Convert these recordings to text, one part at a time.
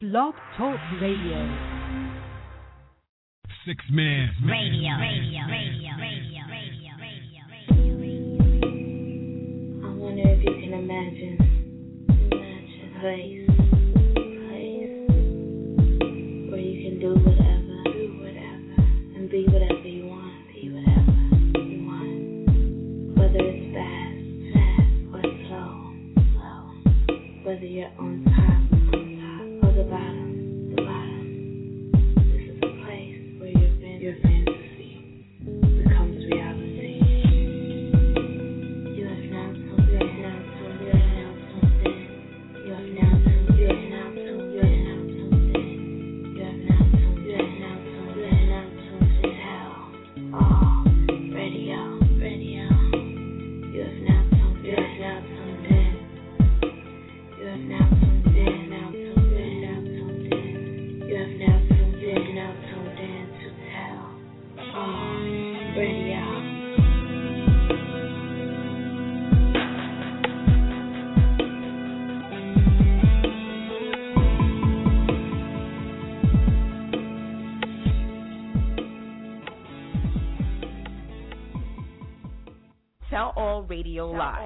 Blog Talk Radio. Six Man Radio. Radio. Radio. Radio. Radio. Radio. I wonder if you can imagine. Imagine a place. Place where you can do whatever, do whatever, and be whatever you want, be whatever you want. Whether it's fast, fast, or slow, slow. Whether you're on Radio Live.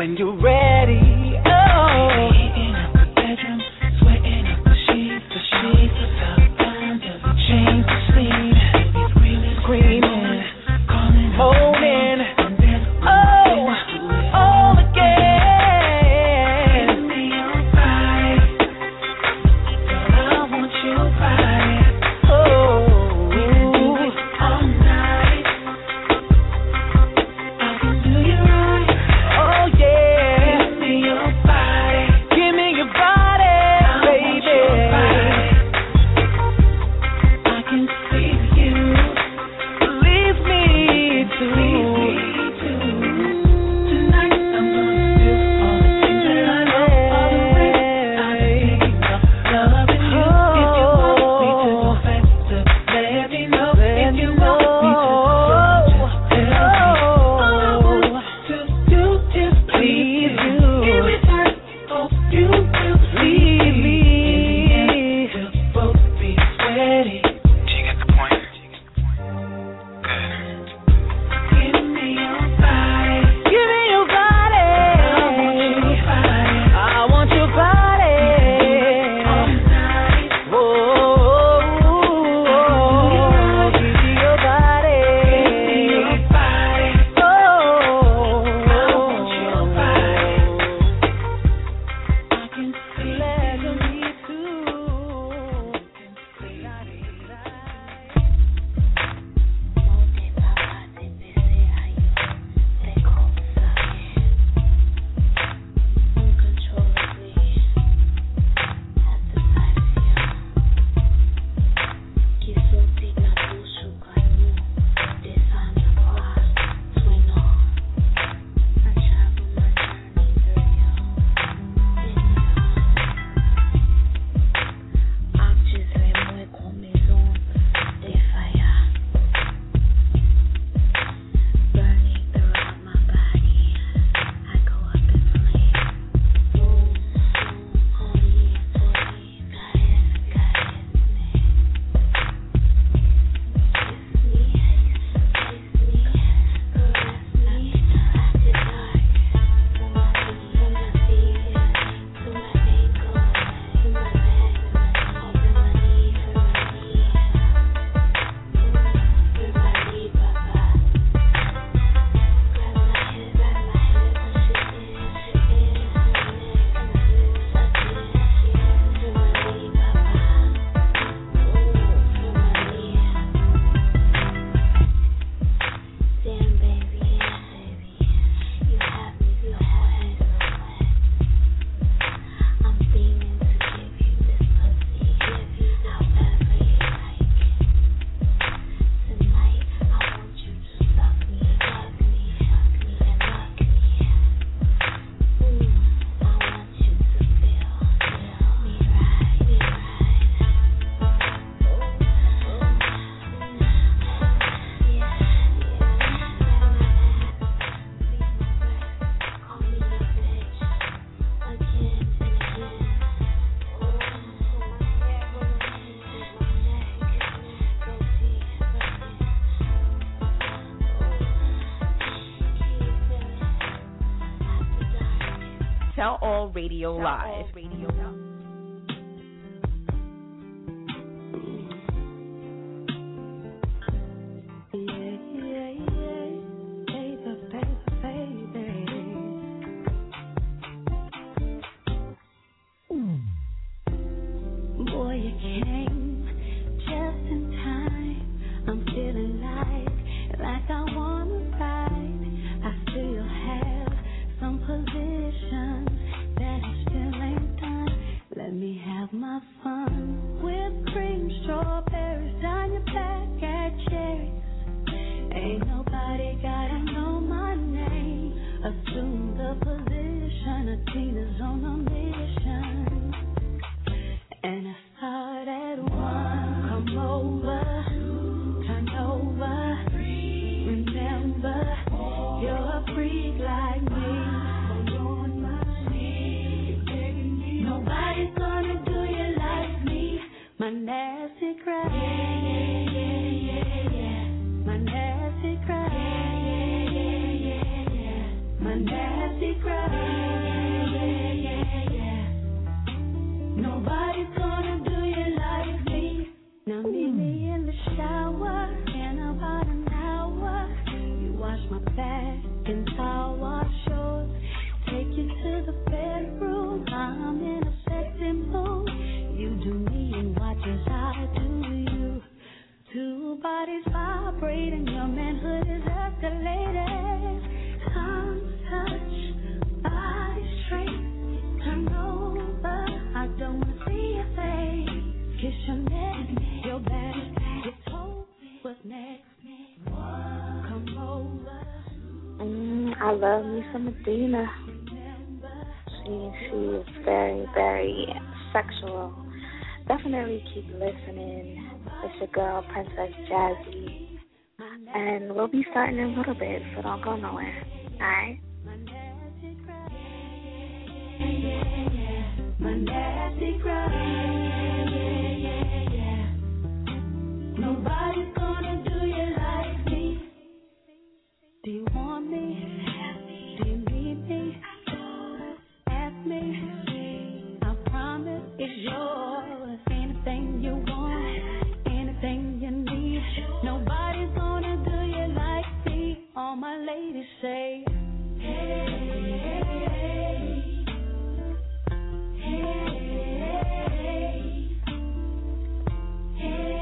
When you're ready. Tell All Radio Live. Tell all radio. starting in a little bit, so don't go nowhere. Alright? Nobody's gonna do you like me. Do you want me? Do you need me? Ask me. I promise it's yours. all my ladies say, hey, hey, hey.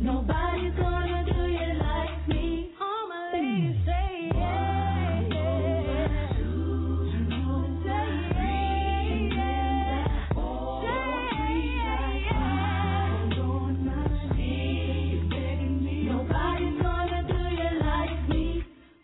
Nobody's gonna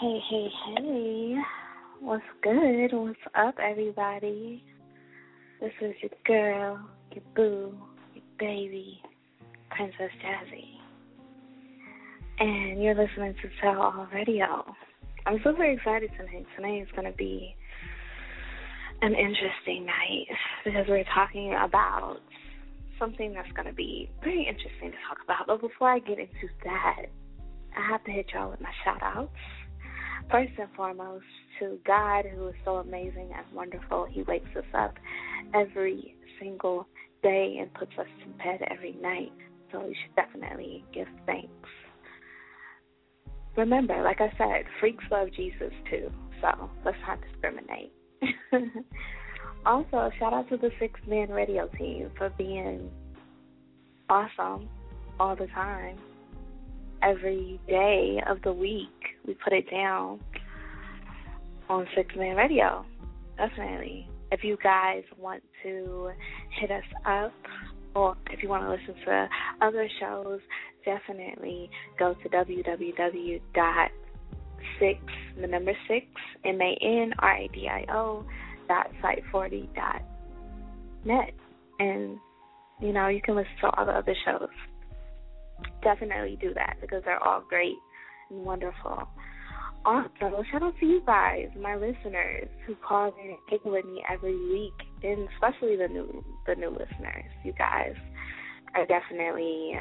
Hey, hey, hey. What's good? What's up, everybody? This is your girl, your boo, your baby, Princess Jazzy. And you're listening to Tell All Radio. I'm super excited tonight. Tonight is going to be an interesting night because we're talking about something that's going to be very interesting to talk about. But before I get into that, I have to hit y'all with my shout outs. First and foremost, to God, who is so amazing and wonderful. He wakes us up every single day and puts us to bed every night. So we should definitely give thanks. Remember, like I said, freaks love Jesus too. So let's not discriminate. also, shout out to the Six Man Radio team for being awesome all the time every day of the week. We put it down on Six Man Radio. Definitely. If you guys want to hit us up or if you want to listen to other shows, definitely go to www six the number six M A N R A D I O dot site forty dot net and you know, you can listen to all the other shows definitely do that because they're all great and wonderful. Also, shout out to you guys, my listeners who call in and kick with me every week, and especially the new the new listeners. You guys are definitely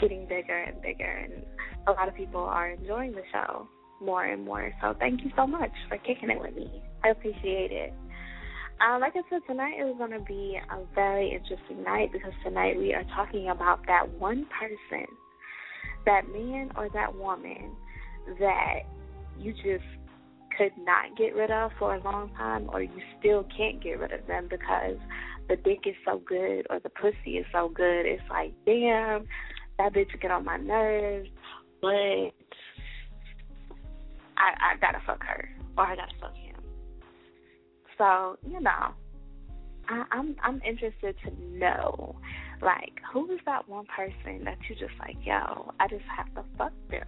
getting bigger and bigger, and a lot of people are enjoying the show more and more. So thank you so much for kicking it with me. I appreciate it. Uh, like I said, tonight is going to be a very interesting night because tonight we are talking about that one person, that man or that woman that you just could not get rid of for a long time or you still can't get rid of them because the dick is so good or the pussy is so good. It's like, damn, that bitch get on my nerves, but I, I gotta fuck her or I gotta fuck him. So, you know, I, I'm I'm interested to know, Like, who is that one person that you just like, yo, I just have to fuck them.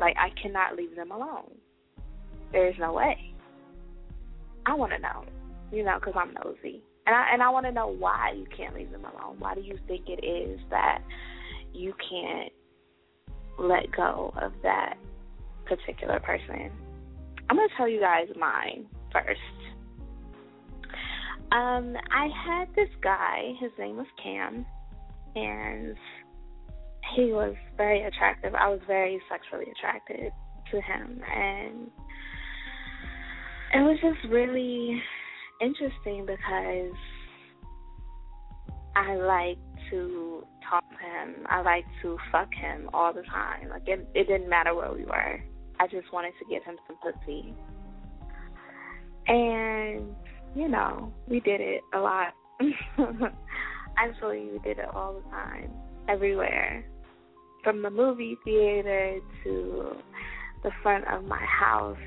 Like, I cannot leave them alone. There's no way. I want to know, you know, because I'm nosy, and I and I want to know why you can't leave them alone. Why do you think it is that you can't let go of that particular person? I'm gonna tell you guys mine first. Um, I had this guy. His name was Cam, and he was very attractive. I was very sexually attracted to him, and it was just really interesting because I like to talk to him. I like to fuck him all the time. Like it, it didn't matter where we were. I just wanted to give him some pussy. And you know, we did it a lot. Actually, we did it all the time, everywhere. From the movie theater to the front of my house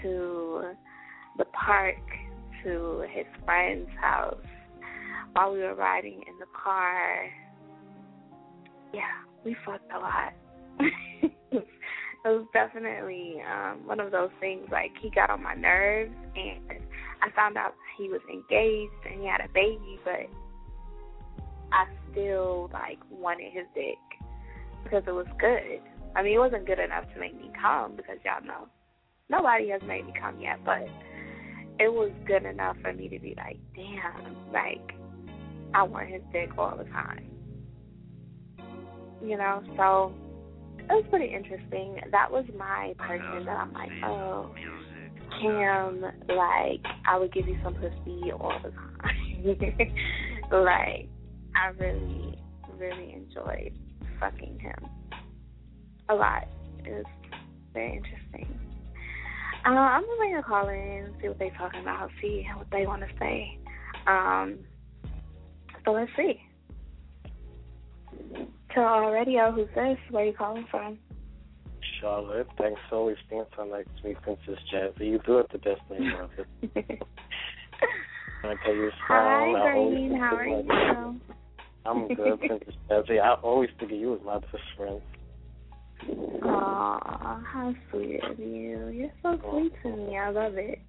to the park to his friend's house while we were riding in the car. Yeah, we fucked a lot. it was definitely um one of those things like he got on my nerves and I found out he was engaged and he had a baby but I still like wanted his dick because it was good. I mean it wasn't good enough to make me come because y'all know nobody has made me come yet, but it was good enough for me to be like, damn, like I want his dick all the time. You know, so it was pretty interesting. That was my person that I'm like, oh, Cam, like I would give you some pussy all the time. like I really, really enjoyed fucking him a lot. It was very interesting. Uh, I'm gonna bring a call in, see what they're talking about, see what they want to say. Um, so let's see. To our radio, who's this? Where are you calling from? Charlotte, thanks for always being so nice to me, Princess Jazzy. You do it the best name of it. I tell you, Hi, Green. How are you? I'm good, Princess Jazzy. I always think of you as my best friend. Aw, how sweet of you. You're so sweet to me. I love it.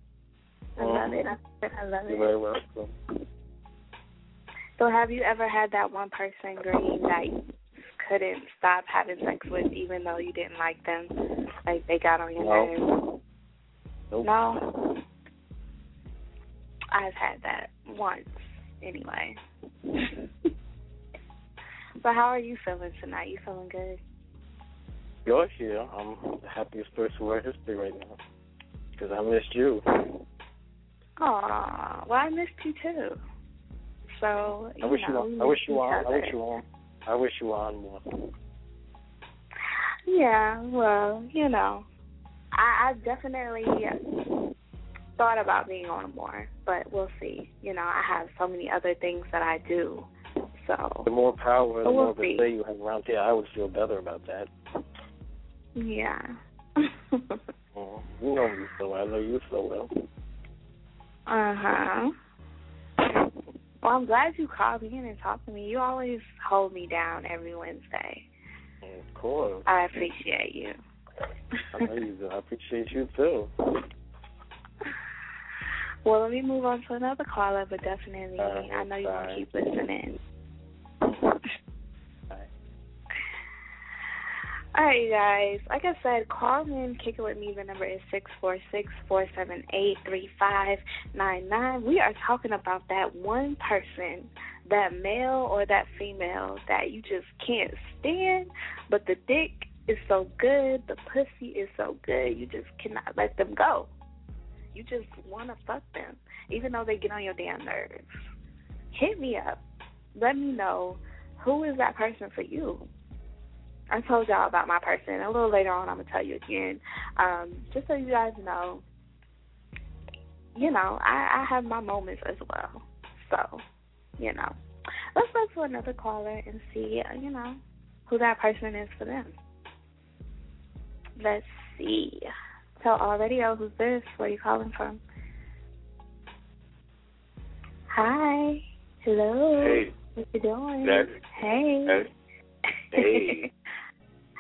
I love it. I love it. I love You're it. very welcome. So, have you ever had that one person, Green, that you couldn't stop having sex with, even though you didn't like them? Like they got on your No. nerves? Nope. No. I've had that once, anyway. so, how are you feeling tonight? You feeling good? You're here. I'm the happiest person in world history right now. Because I missed you. Aw, well, I missed you too. So, you I wish you know, on. we I wish you on. I wish you on. I wish you on more. Yeah, well, you know, I, I definitely thought about being on more, but we'll see. You know, I have so many other things that I do, so The more power, the we'll more see. you have around here, I would feel better about that. yeah. Oh, you know me so well. I know you so well. uh huh. Well, I'm glad you called me in and talked to me. You always hold me down every Wednesday. Of course. I appreciate you. I know you do. I appreciate you too. Well, let me move on to another caller, but definitely, Uh, I know you want to keep listening. All right, you guys. Like I said, call in, kick it with me. The number is six four six four seven eight three five nine nine. We are talking about that one person, that male or that female that you just can't stand, but the dick is so good, the pussy is so good, you just cannot let them go. You just want to fuck them, even though they get on your damn nerves. Hit me up. Let me know who is that person for you. I told y'all about my person. A little later on, I'm gonna tell you again, um, just so you guys know. You know, I, I have my moments as well. So, you know, let's go to another caller and see, you know, who that person is for them. Let's see. Tell all radio who's this? Where are you calling from? Hi. Hello. Hey, What you doing? Jazzy. Hey. Hey. Hey.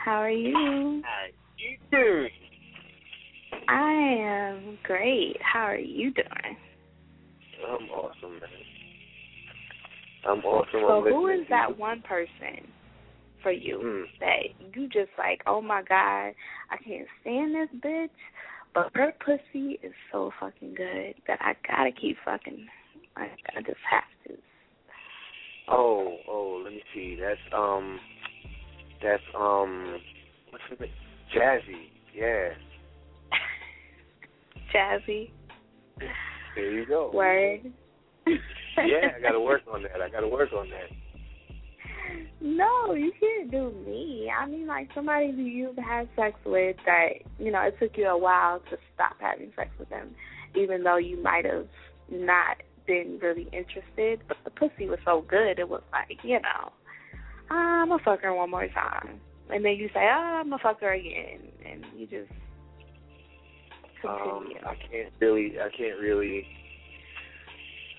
How are you? How you doing? I am great. How are you doing? I'm awesome, man. I'm awesome. So I'm who is that one person for you Hmm. that you just like, oh my god, I can't stand this bitch, but her pussy is so fucking good that I gotta keep fucking. I, I just have to. Oh, oh, let me see. That's um, that's um, what's her name? Jazzy. Yeah. Jazzy. There you go. Word. Yeah, I got to work on that. I got to work on that. No, you can't do me. I mean, like somebody who you've had sex with that you know it took you a while to stop having sex with them, even though you might have not been really interested, but the pussy was so good it was like you know, I'm gonna fuck her one more time, and then you say, oh, I'm gonna fuck her again, and you just Um, continue. I can't really. I can't really.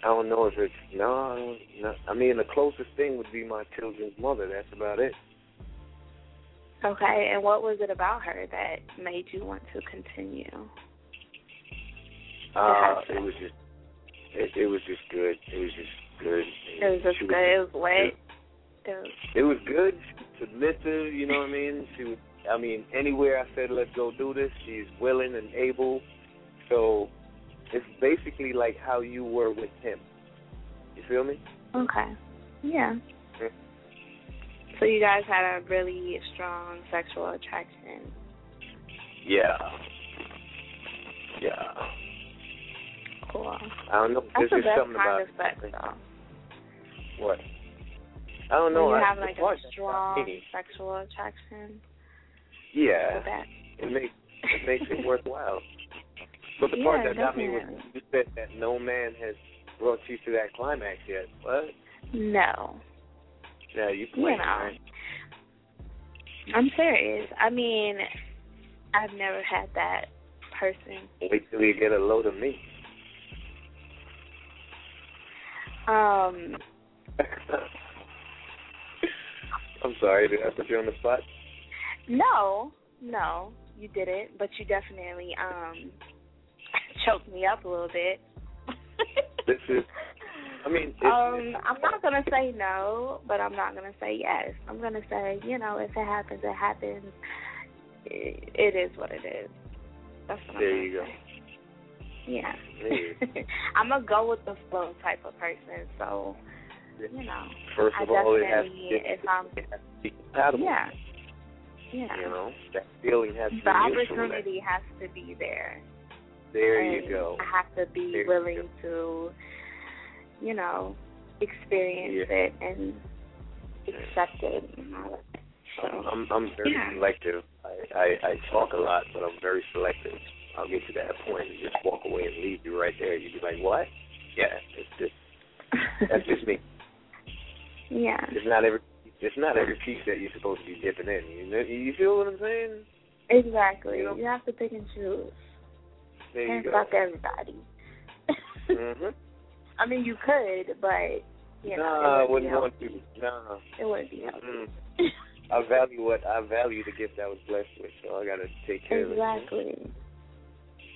I don't know if it's no. I. No, I mean, the closest thing would be my children's mother. That's about it. Okay, and what was it about her that made you want to continue? Uh, it was just. It, it was just good. It was just good. It was just She good. It was wet. It was It was good. Submissive. You know what I mean? She was. I mean, anywhere I said let's go do this, she's willing and able. So it's basically like how you were with him. You feel me? Okay. Yeah. Yeah. So you guys had a really strong sexual attraction. Yeah. Yeah. Cool. I don't know. That's There's the just best something about sex, though. what? I don't know. when you I- have like a strong sexual attraction. Yeah. It makes it makes it worthwhile. But the Yeah, part that got me was you said that no man has brought you to that climax yet. What? No. Yeah, you You playing, know. right? I'm serious. I mean, I've never had that person. Wait till you get a load of me. Um, I'm sorry, did I put you on the spot? no, no, you didn't, but you definitely um choked me up a little bit. This is, I mean, um, I'm not gonna say no, but I'm not gonna say yes. I'm gonna say, you know, if it happens, it happens. It, it is what it is. That's what There I'm you go. say. Yeah. Yeah. I'm a go with the flow type of person, so you know. First I of all, it has to if I'm, it has to be compatible. yeah, yeah. You know, that feeling has to the be mutual. opportunity has to be there. There and you go. I have to be There you willing to, you know, experience Yeah. it and accept it. And all that. So, I'm, I'm I'm very Yeah. selective. I, I I talk a lot, but I'm very selective. I'll get to that point and just walk away and leave you right there. You'd be like, "What?" Yeah, it's just that's just me. yeah. It's not every it's not every piece that you're supposed to be dipping in. You know, you feel what I'm saying? Exactly. You know? You have to pick and choose. There you Can't fuck everybody. Mhm. I mean, you could, but you know, nah, I it wouldn't want to. Nah. It wouldn't be healthy. Mm. I value what I value the gift I was blessed with, so I gotta take care of it. Exactly.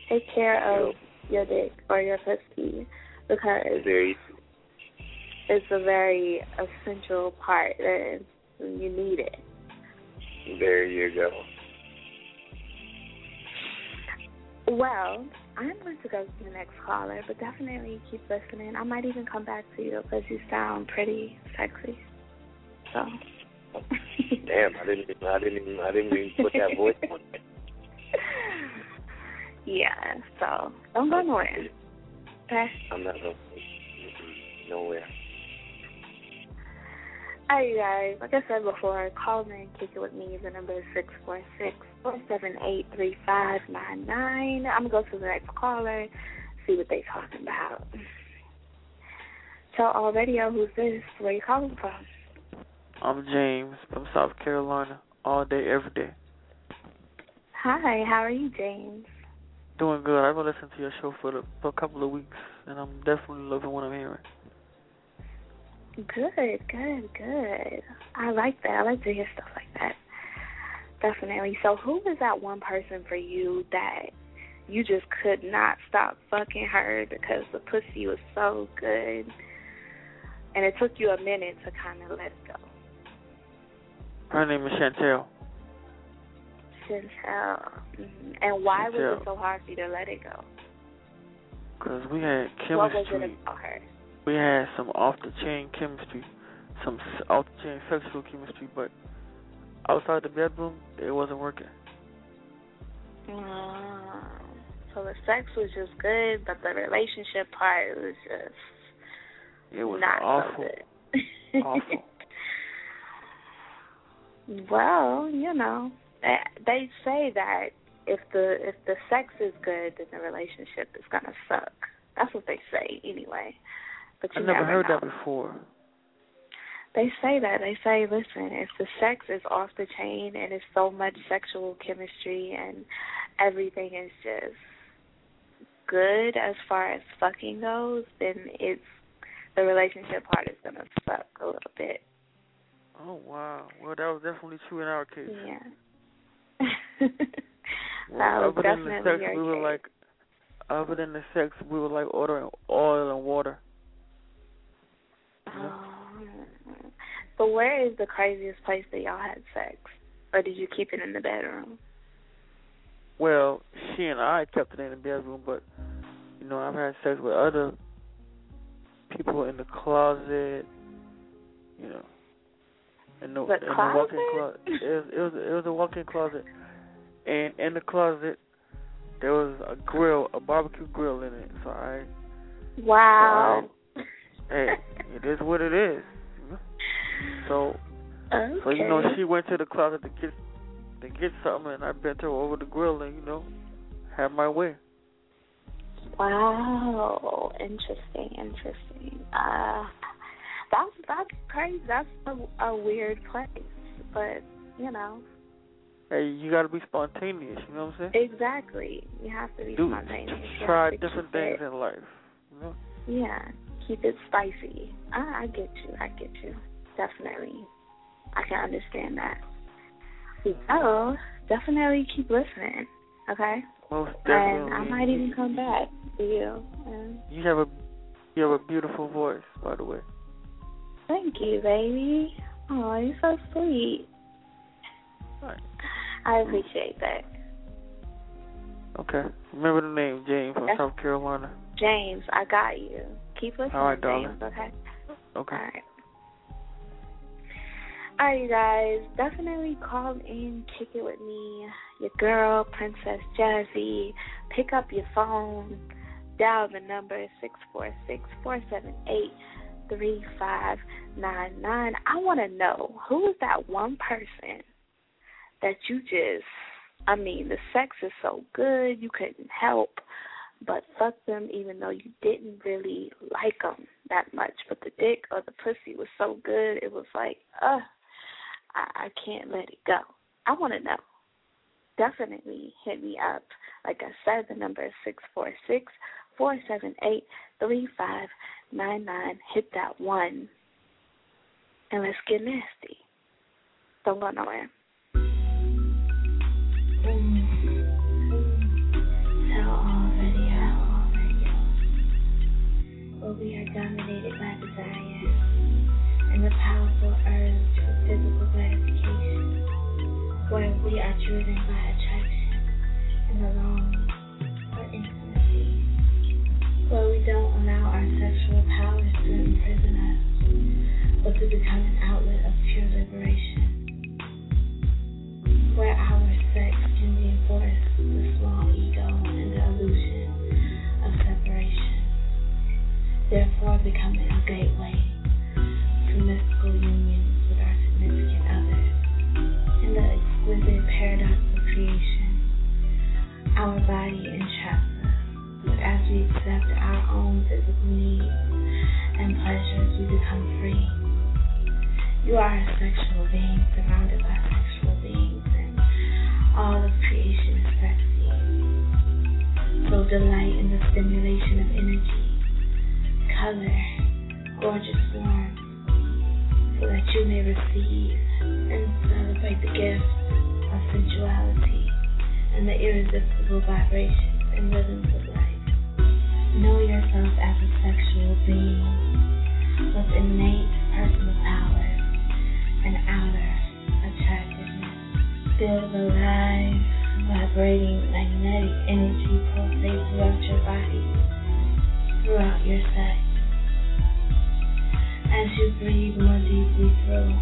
Take care of your dick or your pussy because There you it's a very essential part and you need it. there you go. Well, I'm going to go to the next caller, but definitely keep listening. I might even come back to you because you sound pretty sexy. So. Damn, I didn't even I didn't even I didn't even put that voice on. yeah, so don't go nowhere. Okay? I'm not going nowhere. Right, you guys. Like I said before, call in and kick it with me. The number is six four six four seven eight three five nine nine. I'm gonna go to the next caller, see what they talking about. So, all radio, who's this? Where you calling from? I'm James from South Carolina, all day, every day. Hi, how are you, James? Doing good. I've been listening to your show for, the, for a couple of weeks, and I'm definitely loving what I'm hearing. Good, good, good. I like that. I like to hear stuff like that. Definitely. So, who was that one person for you that you just could not stop fucking her because the pussy was so good, and it took you a minute to kind of let it go? Her name is Chantel. Chantel. Mm-hmm. And why was it so hard for you to let it go? Cause we had chemistry. What was it about her? We had some off the chain chemistry, some off the chain sexual chemistry, but outside the bedroom, it wasn't working. Mm, so the sex was just good, but the relationship part was just It was not awful. so good. Awful. well, you know, they, they say that if the if the sex is good, then the relationship is gonna suck. That's what they say anyway. But you never heard know. that before. They say that. They say, listen, if the sex is off the chain and it's so much sexual chemistry and everything is just good as far as fucking goes, then it's the relationship part is gonna suck a little bit. Oh wow. Well, that was definitely true in our case. Yeah. Well, That was other than the sex, we were case. like, other than the sex, we were like ordering oil and water. Um, but where is the craziest place that y'all had sex? Or did you keep it in the bedroom? Well, she and I kept it in the bedroom, but you know, I've had sex with other people in the closet. You know, in the, The in the walk-in closet? It was, it was it was a walk-in closet, and in the closet there was a grill, a barbecue grill in it. So I, Wow. hey, it is what it is. So okay. So you know, she went to the closet to get to get something, and I bent her over the grill, and you know, had my way. Wow, interesting, interesting. Uh, that's that's crazy. That's a, a weird place, but you know, Hey, you got to be spontaneous. You know what I'm saying? exactly. You have to be Do spontaneous. You try different things It, in life. You know? yeah, keep it spicy. I, I get you. I get you. Definitely, I can understand that. So definitely keep listening. Okay, Most definitely. and. I might even come back to you. And You have a you have a beautiful voice, by the way. Thank you, baby. Oh, you're so sweet. Right. I appreciate that. Okay. Remember the name, James from. South Carolina. James, I got you. Keep listening, oh, All right, darling. Okay? Okay. All right. All right, you guys. Definitely call in, kick it with me. Your girl, Princess Jazzy. Pick up your phone. Dial the number six four six four seven eight three five nine nine. I want to know who is that one person that you just. I mean, the sex is so good you couldn't help but fuck them even though you didn't really like them that much. But the dick or the pussy was so good, it was like, uh, I, I can't let it go. I want to know. Definitely hit me up. Like I said, the number is six four six four seven eight three five nine nine. Hit that one, and let's get nasty. Don't go nowhere. Where we are dominated by desire and the powerful urge for physical gratification, where we are driven by attraction and the longing for intimacy, where we don't allow our sexual powers to imprison us, but to become an outlet of pure liberation, where our therefore becoming a gateway to mystical unions with our significant others. In the exquisite paradox of creation, our body entraps us, but as we accept our own physical needs and pleasures, we become free. You are a sexual being surrounded by sexual beings, and all of creation is sexy. So delight in the stimulation of energy, gorgeous forms, so that you may receive and celebrate the gift of sensuality and the irresistible vibrations and rhythms of life. Know yourself as a sexual being with innate personal power and outer attractiveness. Feel the live, vibrating magnetic energy pulsate throughout your body, throughout your sex. As you breathe more deeply through,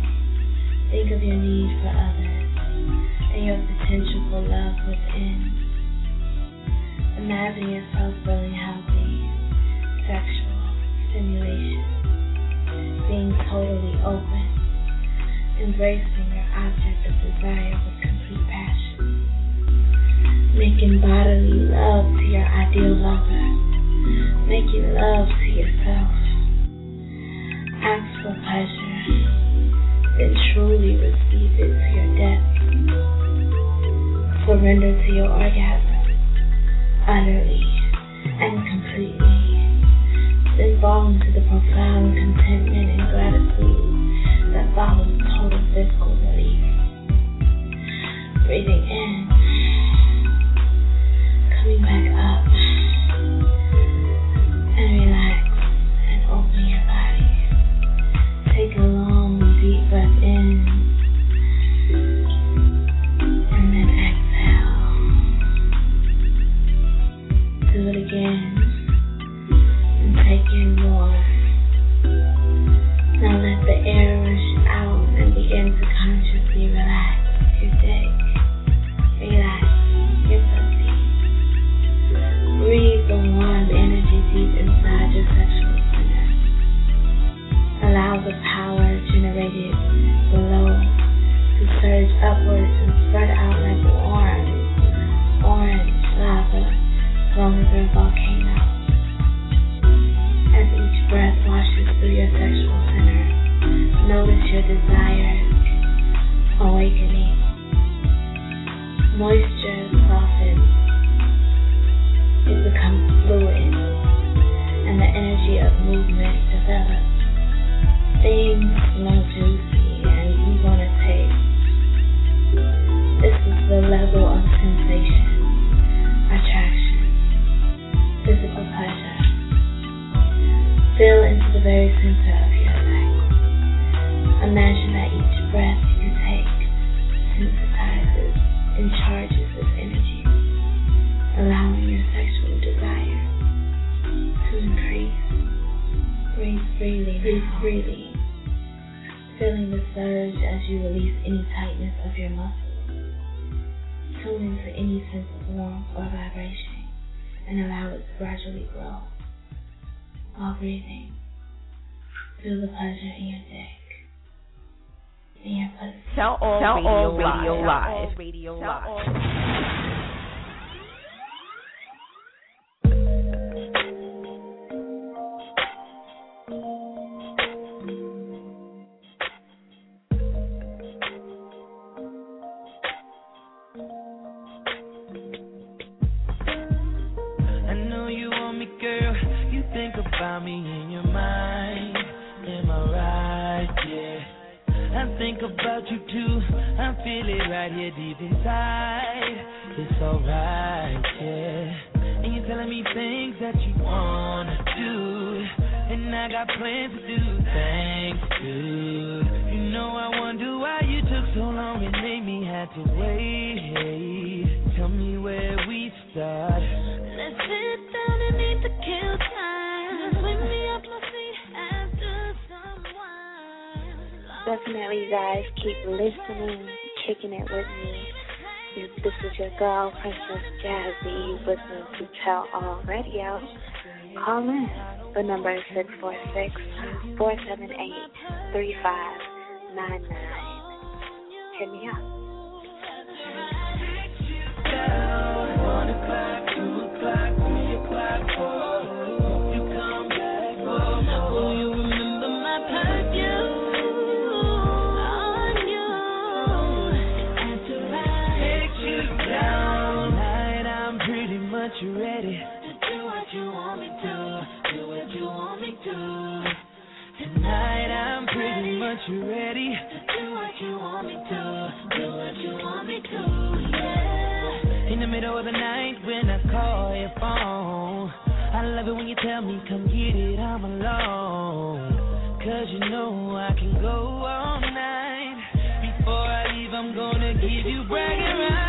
think of your need for others. And your potential for love within. Imagine yourself feeling healthy, sexual stimulation, being totally open, embracing your object of desire with complete passion, making bodily love to your ideal lover, making love to yourself. Ask for pleasure, then truly receive it to your depth. Surrender to your orgasm, utterly and completely. Then fall into the profound contentment and gratitude that follows total physical relief. Breathing in, coming back Do it again. 646 478 3599. Hit me up. One o'clock, two o'clock, three o'clock, four. You come back you you? After what you're ready. Do what you want me to. Do what you want me to. Yeah. In the middle of the night when I call your phone. I love it when you tell me, come get it, I'm alone. Cause you know I can go all night. Before I leave, I'm gonna give you bragging rights.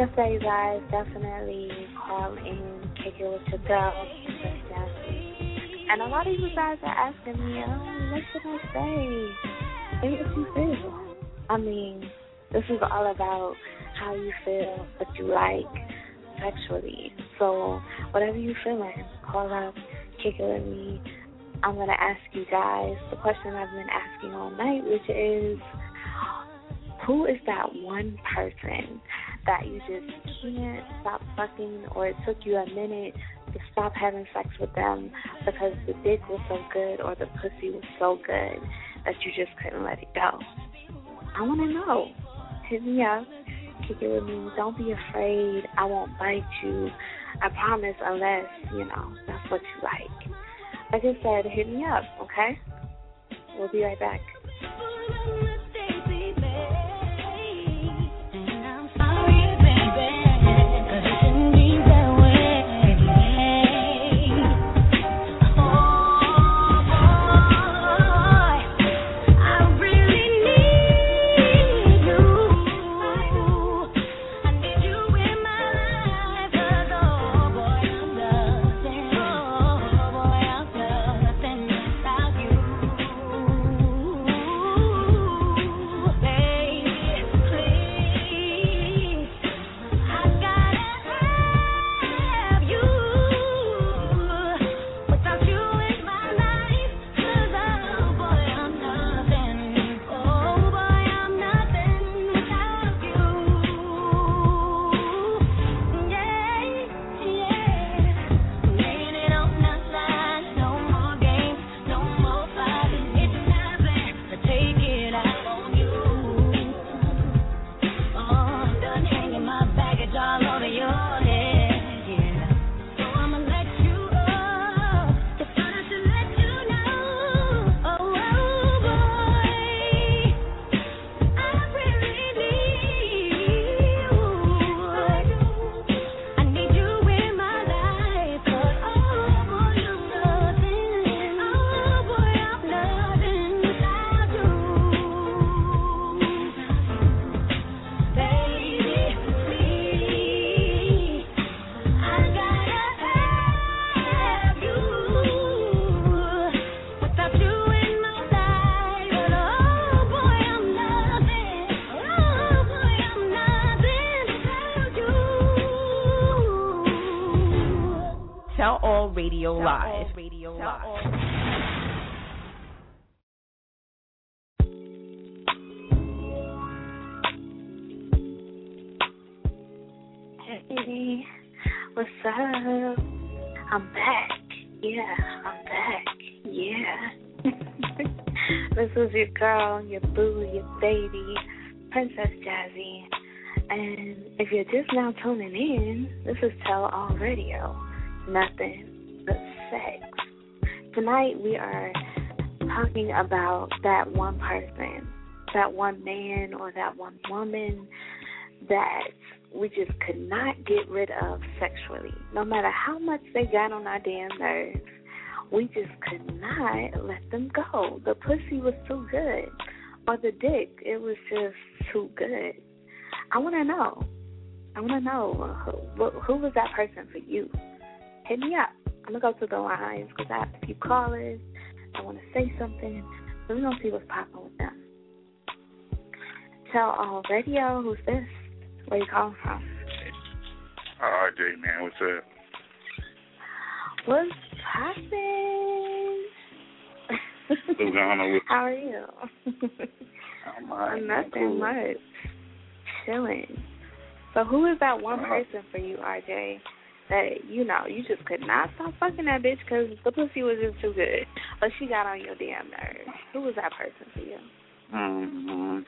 I say, you guys, definitely call in, kick it with your girl, And a lot of you guys are asking me, oh, what should I say? Say what you feel. I mean, this is all about how you feel, what you like sexually. So whatever you feeling, call up, kick it with me. I'm gonna ask you guys the question I've been asking all night, which is who is that one person that you just can't stop fucking or it took you a minute to stop having sex with them because the dick was so good or the pussy was so good that you just couldn't let it go? I want to know. Hit me up. Kick it with me. Don't be afraid. I won't bite you. I promise, unless, you know, that's what you like. Like I said, hit me up, okay? We'll be right back. Radio Live. Radio Live. Hey, what's up? I'm back. Yeah, I'm back. Yeah. this is your girl, your boo, your baby, Princess Jazzy. And if you're just now tuning in, this is Tell All Radio. Nothing but sex. Tonight we are talking about that one person, that one man or that one woman that we just could not get rid of sexually. No matter how much they got on our damn nerves, we just could not let them go. The pussy was too good. Or the dick, it was just too good. I want to know I want to know who, who was that person for you. Hit me up. I'm gonna go to the lines because I have a few callers. I want to say something. So we're gonna see what's popping with them. Tell all radio, who's this? Where you calling from? RJ, man, what's up? What's poppin'? What's going on with How are you? I'm right, Nothing cool. much. Chilling. So who is that one Uh, person for you, RJ, that you know you just could not stop fucking that bitch because the pussy was just too good, but she got on your damn nerves? Who was that person for you? Mm-hmm.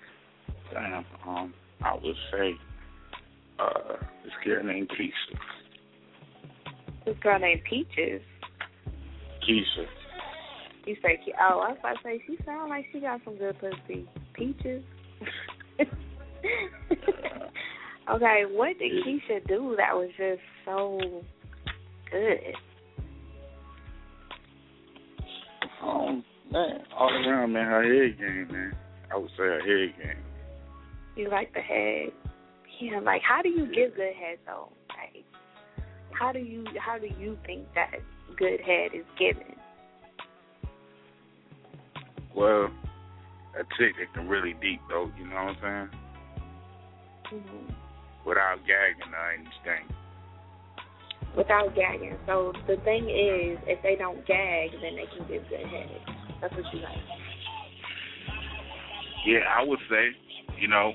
Damn, um, I would say uh, this girl named Keisha. This girl named Peaches. Keisha. You say, oh, I was about to say she sound like she got some good pussy. Peaches. okay, what did Keisha do that was just so good? Um, man, all around, man, her head game, man. I would say her head game. You like the head? Yeah, like how do you give good head though? Like how do you how do you think that good head is given? Well, a chick that can really deep though, you know what I'm saying? hmm Without gagging or anything. Without gagging. So the thing is, if they don't gag, then they can give good head. That's what you like. Yeah, I would say, you know,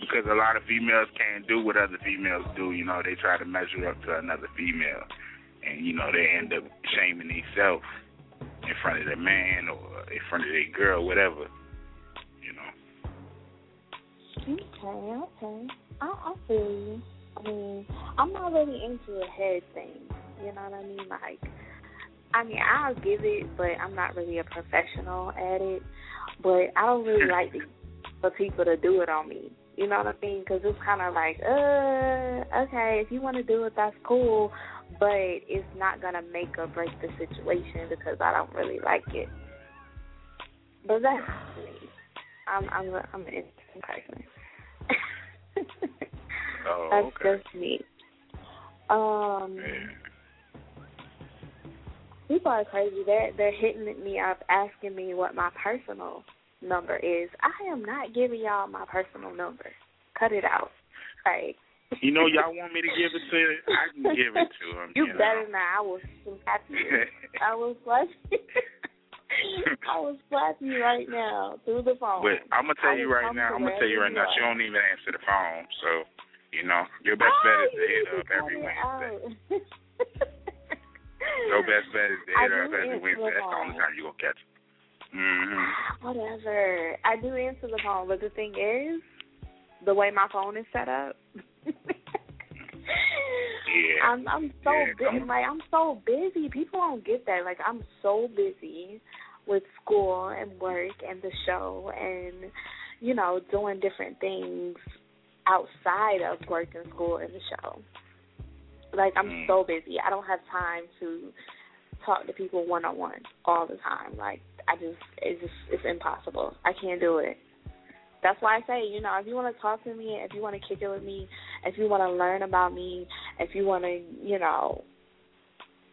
because a lot of females can't do what other females do, you know, they try to measure up to another female. And, you know, they end up shaming themselves in front of their man or in front of their girl, whatever. You know. Okay, okay. I, I feel you. I mean, I'm not really into a head thing. You know what I mean? Like, I mean, I'll give it, but I'm not really a professional at it. But I don't really like to, for people to do it on me. You know what I mean? Because it's kind of like, uh, okay, if you want to do it, that's cool. But it's not gonna make or break the situation because I don't really like it. But that's me. I'm I'm a, I'm an interesting person. Oh, That's okay. just me. Um, people are crazy. They're they're hitting me up, asking me what my personal number is. I am not giving y'all my personal number. Cut it out. Right. You know, y'all want me to give it to you? I can give it to them. You, You, know? better not. I will slap you. I will slap you. I will slap you right now through the phone. But I'm gonna tell you right now. I'm gonna tell you right now. She don't even answer the phone. So, you know, your best bet is to hit up every Wednesday. Your best bet is to hit up every Wednesday. That's the only time you gonna catch. Mm-hmm. Whatever. I do answer the phone, but the thing is, the way my phone is set up. Yeah. I'm I'm so Yeah, busy. Like I'm so busy. People don't get that. Like I'm so busy with school and work and the show and you know doing different things outside of work and school and the show. Like I'm Mm. so busy. I don't have time to talk to people one on one all the time. Like I just it's just it's impossible. I can't do it. That's why I say, you know, if you want to talk to me, if you want to kick it with me, if you want to learn about me, if you want to, you know,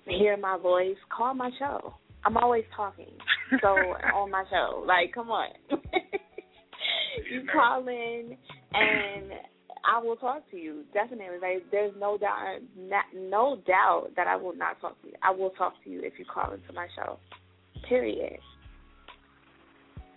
hear my voice, call my show. I'm always talking. So on my show, like, come on. you call in and I will talk to you definitely. Like, there's no doubt, not, no doubt that I will not talk to you. I will talk to you if you call into my show. Period.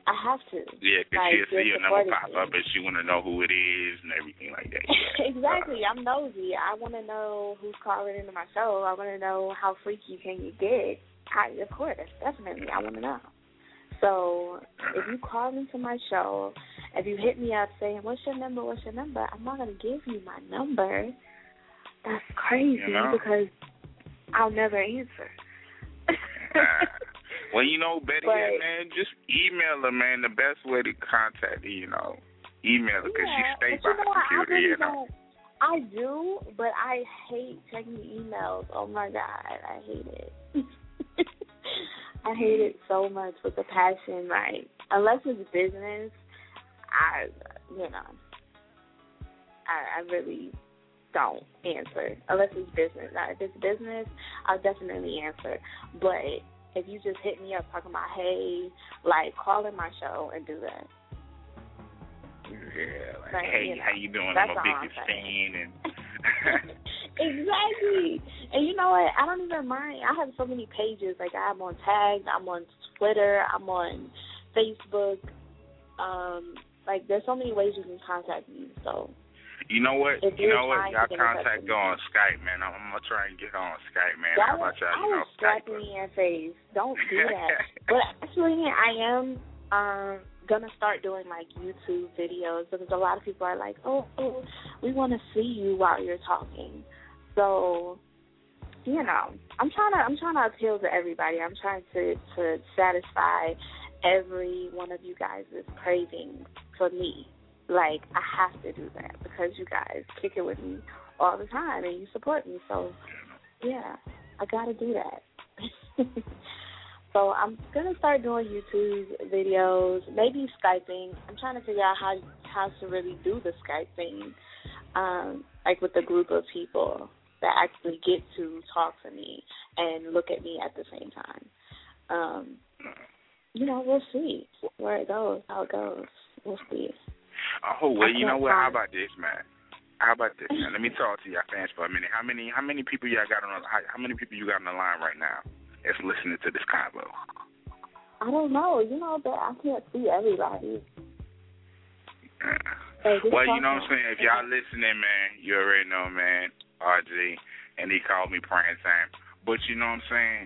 I have to. Yeah, 'cause Like, she'll see your number pop up and she want to know who it is and everything like that. Yeah. exactly. I'm nosy. I want to know who's calling into my show. I want to know how freaky can you get. I, of course, definitely, I want to know. So if you call into my show, if you hit me up saying, "What's your number? What's your number?" I'm not gonna give you my number. That's crazy You know? because I'll never answer. Well, you know, better But- yet, man, just email her, man. The best way to contact her, you know, email her because Yeah, she stay but by you know her what? I computer, really you know. I do, but I hate checking emails. Oh my god, I hate it. I hate it so much with a passion. Like unless it's business, I you know, I, I really don't answer unless it's business. Now, if it's business, I'll definitely answer. But if you just hit me up talking about hey, like call in my show and do that. Yeah, like, Like, hey, you know, how you doing? I'm a all big fan, and exactly. And you know what? I don't even mind. I have so many pages. Like I'm on Tagged, I'm on Twitter, I'm on Facebook. Um, like there's so many ways you can contact me. So you know what? If You know what? Y'all get in touch contact her on Skype, man. I'm, I'm gonna try and get on Skype, man. that How about y'all? You know, Skype. me in face. Don't do that. but actually, I am um gonna start doing like YouTube videos because a lot of people are like, oh, oh we want to see you while you're talking. So you know, I'm trying to I'm trying to appeal to everybody. I'm trying to to satisfy every one of you guys' cravings for me. Like I have to do that because you guys kick it with me all the time and you support me. So yeah, I gotta do that. so I'm gonna start doing YouTube videos, maybe Skyping. I'm trying to figure out how how to really do the Skype thing, um, like with a group of people that actually get to talk to me and look at me at the same time. Um, you know, we'll see where it goes, how it goes. We'll see. Oh well, you know what? How about this, man? How about this? Man? Let me talk to y'all fans for a minute. How many how many people y'all got on how, how many people you got on the line right now that's listening to this convo? I don't know. You know that I can't see everybody. Uh, hey, Well, you know what I'm saying? If y'all listening, man, you already know, man, RG, and he called me praying time. But you know what I'm saying?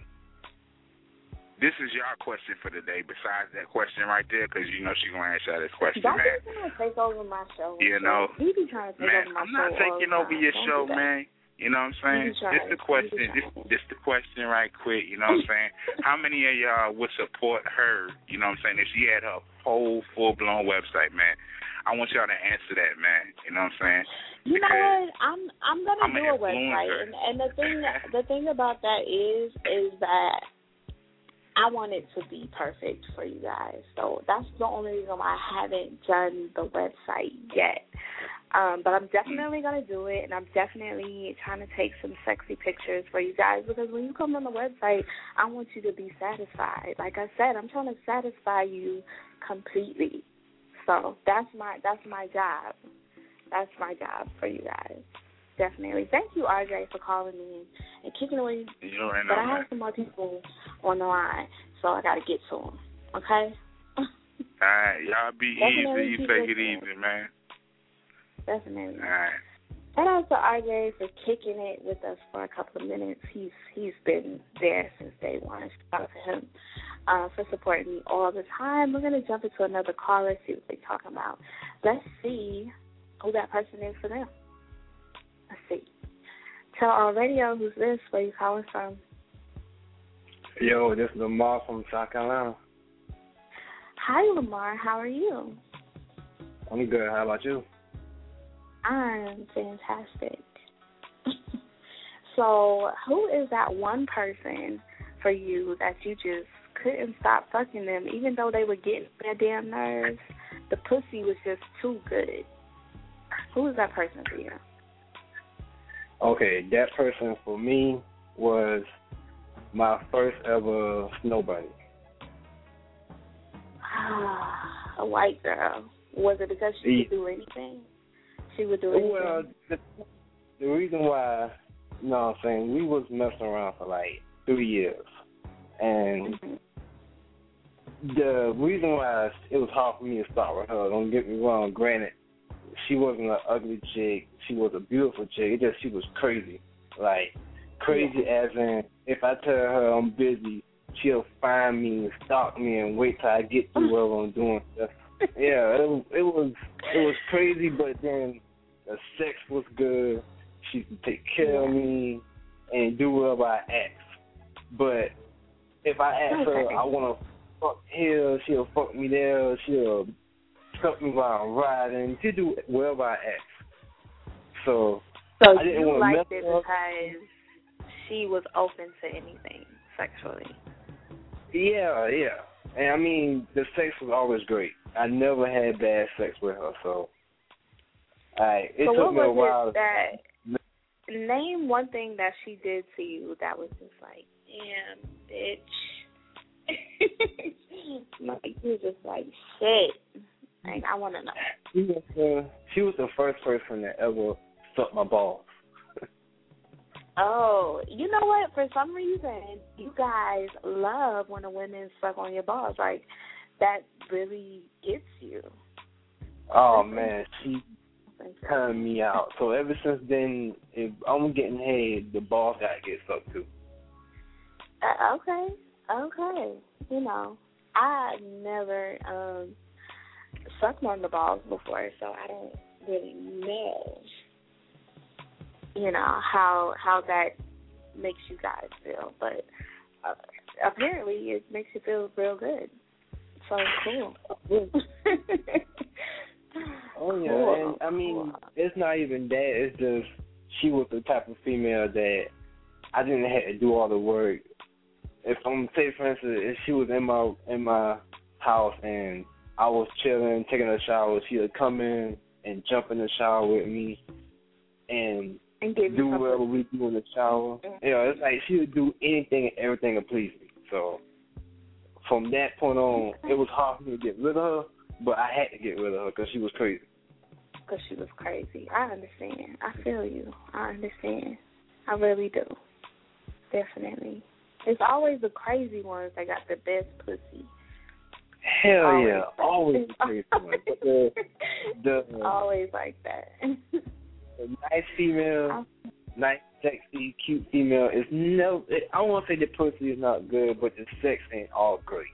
This is your question for the day, besides that question right there, because you know she's going to answer this question, Don't man. be trying to take over my show. You know, he be trying to take Man, over my I'm not taking over your Don't show, man. You know what I'm saying? You be trying. This the question. This this the question right quick. You know what I'm saying? How many of y'all would support her? You know what I'm saying? If she had her whole full blown website, man. I want y'all to answer that, man. You know what I'm saying? You know what? I'm I'm gonna I'm do a website, and, and the thing the thing about that is is that I want it to be perfect for you guys. So that's the only reason why I haven't done the website yet. Um, but I'm definitely gonna do it, and I'm definitely trying to take some sexy pictures for you guys because when you come on the website, I want you to be satisfied. Like I said, I'm trying to satisfy you completely. So that's my that's my job. That's my job for you guys. Definitely. Thank you, RJ, for calling me and kicking away. You already But know, I have some more people on the line, so I got to get to them. Okay? All right, y'all be Definitely easy. keep Take it easy, man. Definitely. All right. Shout out to RJ for kicking it with us for a couple of minutes. He's he's been there since day one. Shout out to him uh, for supporting me all the time. We're gonna jump into another caller, see what they're talking about. Let's see who that person is for them. Tell all radio who's this, where you calling from. Yo, this is Lamar from South Carolina. Hi Lamar, how are you? I'm good. How about you? I'm fantastic. so, who is that one person for you that you just couldn't stop fucking them, even though they were getting their damn nerves? The pussy was just too good. Who is that person for you? Okay, that person for me was my first ever snow bunny. Ah, a white girl. Was it because she could do anything? She would do anything. Well, the, the reason why, you know what I'm saying, we was messing around for like three years. And the reason why it was hard for me to start with her, don't get me wrong, granted, she wasn't an ugly chick. She was a beautiful chick. It just she was crazy. Like crazy as in if I tell her I'm busy, she'll find me and stalk me and wait till I get to wherever I'm doing stuff. Yeah, it, was- it was it was crazy, but then the sex was good. She could take care of me and do whatever I ask. But if I ask her, I want to fuck here, she'll fuck me there. She'll me while I'm riding. She'll do whatever I ask. So So I didn't you want to liked it up. because she was open to anything sexually. Yeah, yeah. And I mean, the sex was always great. I never had bad sex with her, so I it so took what me a was while. it that name one thing that she did to you that was just like, damn, bitch. like you're just like shit. Like I want to know. She was, uh, she was the first person that ever sucked my balls. Oh, you know what? For some reason, you guys love when a woman suck on your balls. Like that really gets you. Oh man, she turned me out. So ever since then, if I'm getting head, the balls gotta get sucked too. Uh, okay, okay. You know, I never um sucked on the balls before, so I don't really know. You know how how that makes you guys feel, but uh, apparently it makes you feel real good. So cool. Oh yeah, Cool. and I mean, it's not even that. It's just she was the type of female that I didn't have to do all the work. If I'm say for instance, if she was in my in my house and I was chilling, taking a shower, she would come in and jump in the shower with me and and do whatever we do in the shower. Mm-hmm. You know, it's like she would do anything and everything to please me. So from that point on, it was hard for me to get rid of her, but I had to get rid of her because she was crazy. because she was crazy. I understand. I feel you. I understand. I really do. Definitely. It's always the crazy ones that got the best pussy. Hell Always. yeah, always the one. But the the, Always like that. the nice female, nice, sexy, cute female is no. I won't say the pussy is not good, but the sex ain't all great.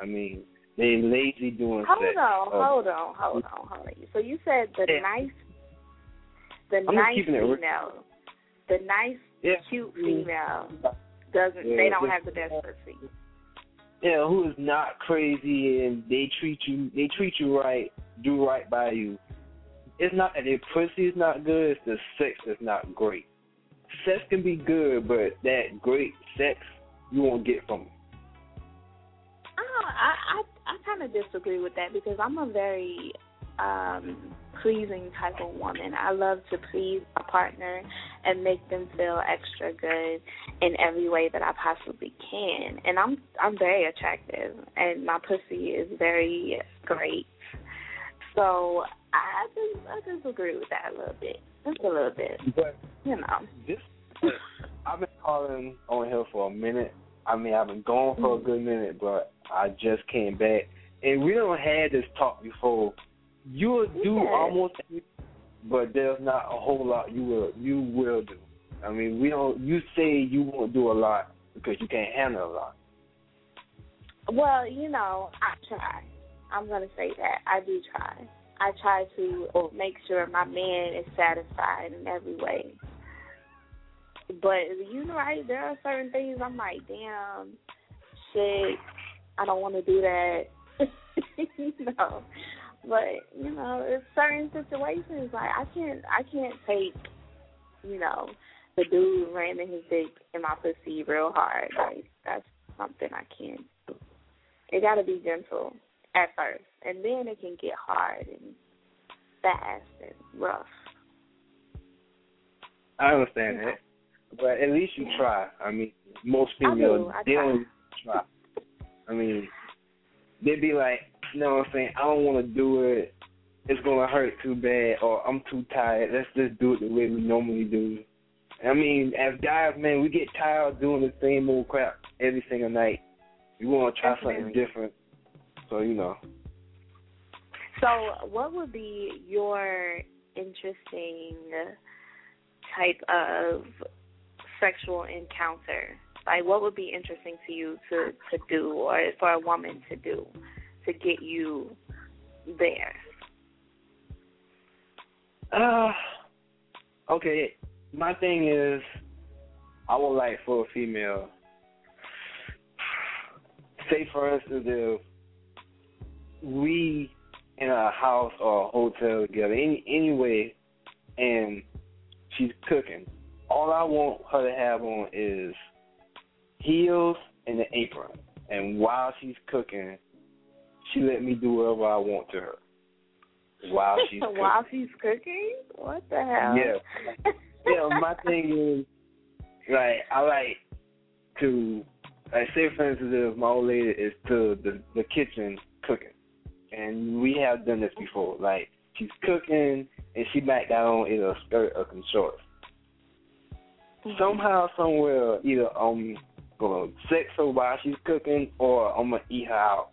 I mean, they lazy doing hold sex. on, hold on, hold on, hold on. So you said the Yeah. nice, the I'm nice it female, the nice, Yeah. cute female doesn't. Yeah, they don't have the best pussy. Yeah, who is not crazy and they treat you they treat you right, do right by you. It's not that their pussy is not good, it's the sex that's not great. Sex can be good, but that great sex you won't get from. Oh, I I, I kind of disagree with that because I'm a very um pleasing type of woman. I love to please my partner and make them feel extra good in every way that I possibly can. And I'm I'm very attractive and my pussy is very great. So I just I disagree with that a little bit. Just a little bit. But You know. this I've been calling on here for a minute. I mean I've been gone for a good minute, but I just came back. And we don't had this talk before. You will do Yeah. almost but there's not a whole lot you will you will do. I mean, we don't. You say you won't do a lot because you can't handle a lot. Well, you know, I try. I'm gonna say that I do try. I try to make sure my man is satisfied in every way. But you know, right? There are certain things I'm like, damn, shit, I don't want to do that. you know, but you know, it's certain situations like I can't, I can't take, you know, the dude ramming his dick in my pussy real hard. Like that's something I can't do. It got to be gentle at first, and then it can get hard and fast and rough. I understand that, but at least you try. I mean, most I do, females I they try. don't try. I mean, they'd be like, you know what I'm saying? I don't want to do it. It's gonna hurt too bad, or I'm too tired. Let's just do it the way we normally do. I mean, as guys, man, we get tired of doing the same old crap every single night. We want to try something different. So you know. So, what would be your interesting type of sexual encounter? Like, what would be interesting to you to to do, or for a woman to do, to get you there? Uh, okay. My thing is, I would like for a female. Say for instance, if we in a house or a hotel together, any anyway, and she's cooking. All I want her to have on is heels and an apron. And while she's cooking, she let me do whatever I want to her. While she's cooking. While she's cooking, what the hell? Yeah. yeah, my thing is like I like to like say for instance if my old lady is to the the kitchen cooking and we have done this before. Like she's cooking and she back down in a skirt or some shorts. Mm-hmm. Somehow, somewhere, either I'm gonna sex her while she's cooking or I'm gonna eat her out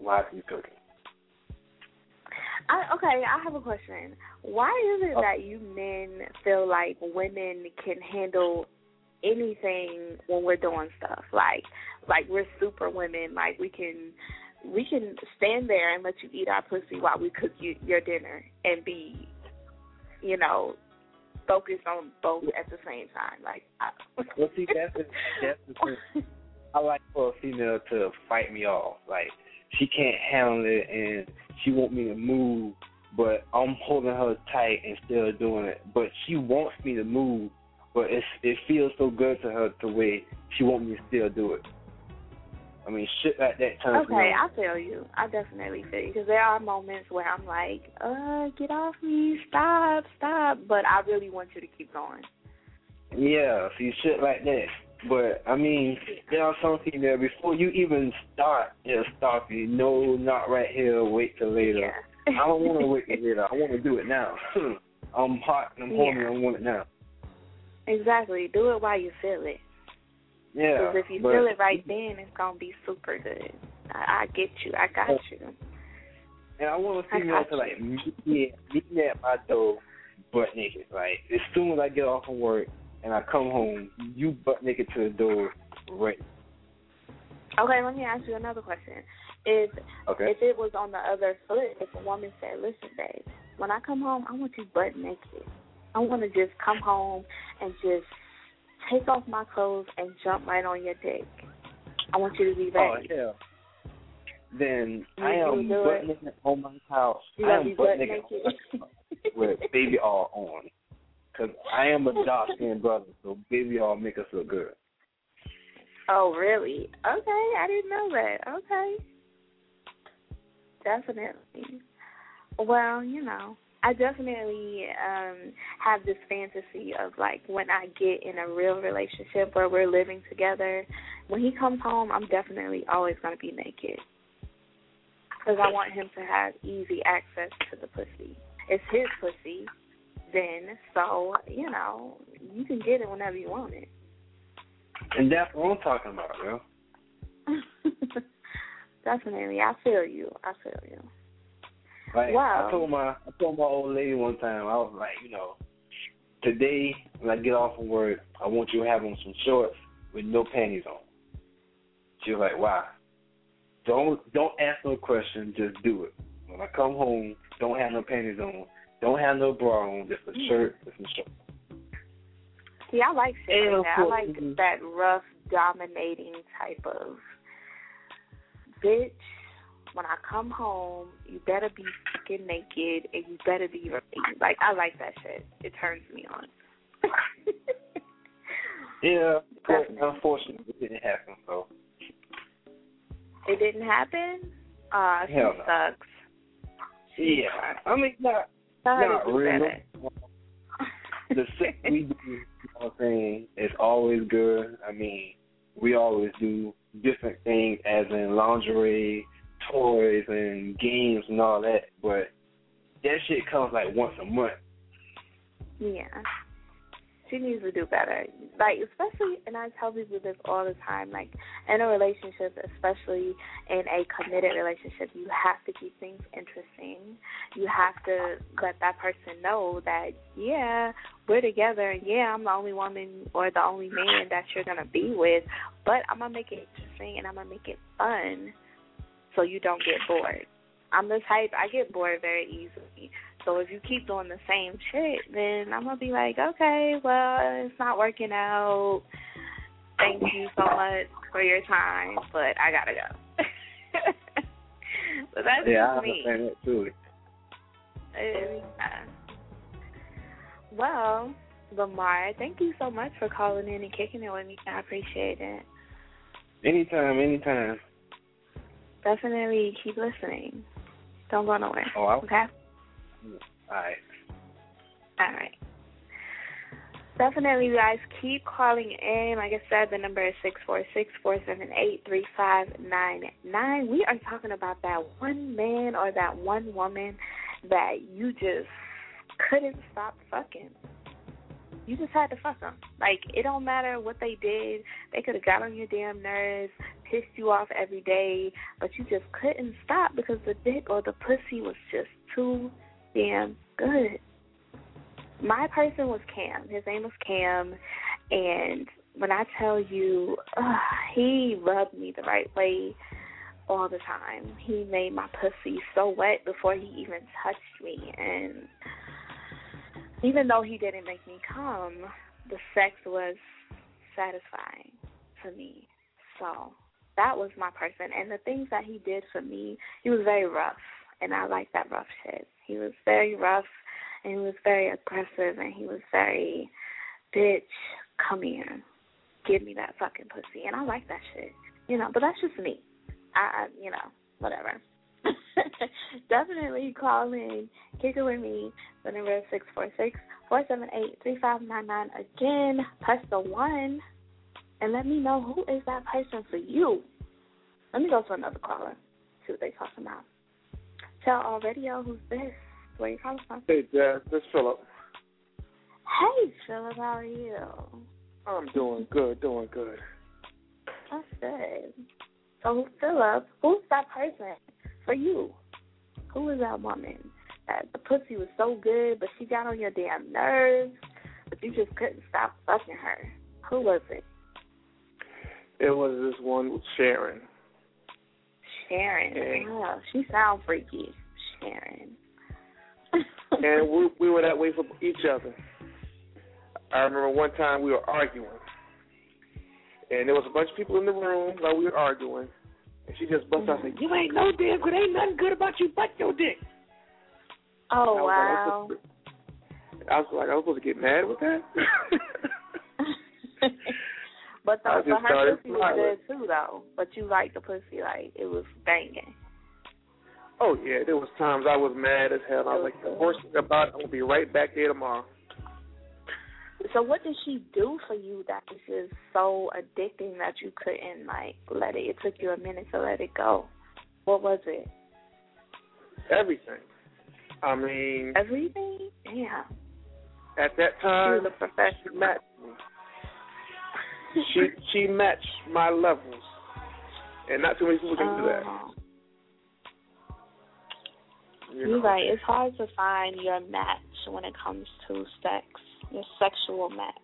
while you cooking. I, okay, I have a question. Why is it oh. that you men feel like women can handle anything when we're doing stuff? Like, like we're super women. Like we can, we can stand there and let you eat our pussy while we cook you your dinner and be, you know, focused on both at the same time. Like, I, Well, see, that's the, that's the thing. I like for a female to fight me off. Like she can't handle it, and she want me to move, but I'm holding her tight and still doing it. But she wants me to move, but it's it feels so good to her to where she want me to still do it. I mean, shit like that turns me okay, on. I feel you. I definitely feel you because there are moments where I'm like, uh, get off me, stop, stop. But I really want you to keep going. Yeah, see shit like that. But I mean, there are some females before you even start, it'll stop you. No, not right here. Wait till later. I don't want to wait till later. I want to do it now. Hmm. I'm hot and I'm horny. Yeah. I want it now. Exactly. Do it while you feel it. Yeah. Because if you but, feel it right then, it's gonna be super good. I, I get you. I got oh. you. And I want a I female got to like meet me, meet me at my door, butt naked. Like as soon as I get off from work and I come home, you butt naked to the door, right? Okay, let me ask you another question. If Okay. if it was on the other foot, if a woman said, "Listen, babe, when I come home, I want you butt naked. I want to just come home and just take off my clothes and jump right on your dick. I want you to be Oh ready." hell. Then You- I am butt naked on my couch. You I am butt butt naked, naked. with baby oil on. Cause I am a dark skinned brother, so baby oil make us look good. Oh, really? Okay, I didn't know that. Okay. Definitely. Well, you know, I definitely um have this fantasy of like when I get in a real relationship where we're living together, when he comes home, I'm definitely always going to be naked. Cuz I want him to have easy access to the pussy. It's his pussy then, so, you know, you can get it whenever you want it. And that's what I'm talking about, yo. Definitely, I feel you. I feel you. Like Wow. I told my I told my old lady one time, I was like, you know, today when I get off from work, I want you to have on some shorts with no panties on. She was like, Why? Don't don't ask no question, just do it. When I come home, don't have no panties on, don't have no bra on, just a shirt with some shorts. See, I like shit And like that. I course, like mhm. that rough, dominating type of bitch. When I come home, you better be fucking naked and you better be ready. Like I like that shit. It turns me on. Yeah, but Definitely. unfortunately it didn't happen, so it didn't happen. Ah, she no. sucks. yeah. I mean not Not really. the sex we do, you know what I'm saying, is always good. I mean, we always do different things as in lingerie, toys and games and all that, but that shit comes like once a month. Yeah. She needs to do better. Like, especially, and I tell people this all the time, like, in a relationship, especially in a committed relationship, you have to keep things interesting. You have to let that person know that, yeah, we're together, and yeah, I'm the only woman or the only man that you're to be with, but I'm to make it interesting and I'm to make it fun so you don't get bored. I'm the type, I get bored very easily. So if you keep doing the same shit, then I'm gonna be like, okay, well, it's not working out. Thank you so much for your time, but I gotta go. but that's yeah, I just me. understand that too. Uh, well, Lamar, thank you so much for calling in and kicking it with me. I appreciate it. Anytime, anytime. Definitely keep listening. Don't go nowhere. Oh, I, Okay. All right. All right. Definitely, guys keep calling in. Like I said, the number is six four six four seven eight three five nine nine. We are talking about that one man or that one woman that you just couldn't stop fucking. You just had to fuck them. Like it don't matter what they did. They could have got on your damn nerves, pissed you off every day, but you just couldn't stop because the dick or the pussy was just too damn good my person was Cam. His name was Cam, and when I tell you, uh, he rubbed me the right way all the time. He made my pussy so wet before he even touched me, and even though he didn't make me come, the sex was satisfying to me. So that was my person, and the things that he did for me, he was very rough, and I like that rough shit. He was very rough and he was very aggressive and he was very bitch, come here. Give me that fucking pussy. And I like that shit. You know, but that's just me. I, you know, whatever. Definitely call in, kick it with me. The number is six four six four seven eight three five nine nine. Again, press the one and let me know who is that person for you. Let me go to another caller. See what they're talking about. Tell all radio who's this. Where you calling from? Hey, Jazz. This is Philip. Hey, Philip. How are you? I'm doing good. Doing good. That's good. So, Philip, who's that person for you? Who is that woman that the pussy was so good, but she got on your damn nerves, but you just couldn't stop fucking her? Who was it? It was this one Sharon. Sharon. Hey. She sounds freaky. Sharon. and we we were that way for each other. I remember one time we were arguing, and there was a bunch of people in the room while we were arguing, and she just busted out and said, "You ain't no damn good. Ain't nothing good about you but your dick." Oh I wow. Was like, I was like, I was supposed to get mad with that. but just but her pussy was good too, though. But you liked the pussy like it was banging. oh yeah, there was times I was mad as hell. I was like, the worst thing about I'm gonna be right back there tomorrow. So what did she do for you that was just so addicting that you couldn't like let it? It took you a minute to let it go. What was it? Everything. I mean, Everything? Yeah. at that She time, was a professional. she matched me. She she matched my levels, and not too many people can do that. Oh. You You're know? right. It's hard to find your match when it comes to sex, your sexual match.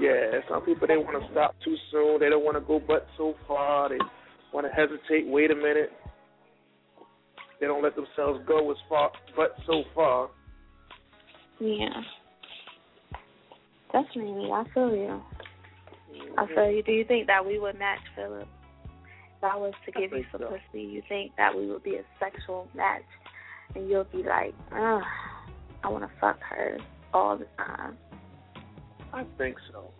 Yeah, some people they want to stop too soon. They don't want to go but so far. They want to hesitate. Wait a minute. They don't let themselves go as far, but so far. Yeah. Definitely, I feel you. I feel you. Do you think that we would match, Philip? If I was to give you some so. pussy, you think that we would be a sexual match, and you'll be like, Ugh, I want to fuck her all the time. I think so.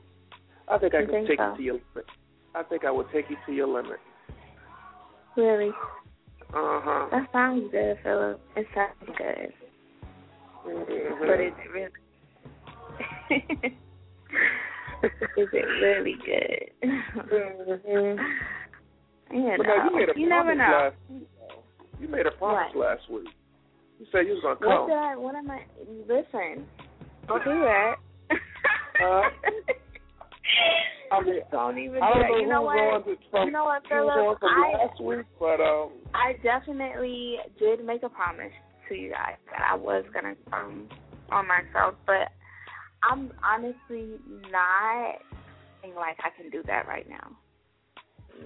I think I You can think take so? you to your limit. I think I would take you to your limit. Really? Uh huh. That sounds good, Philip. It sounds good, Mm-hmm. but is it really? is it really good? Mm-hmm. you But now you you never know. last You made a promise What? last week. You said you was gonna come. What did I? What am I? Listen, don't do that. Uh, I mean, don't even I do don't know You know what? was on the- from, you know what, Philip? I last week, but um, I definitely did make a promise to you guys that I was gonna um on myself, but I'm honestly not feeling like I can do that right now.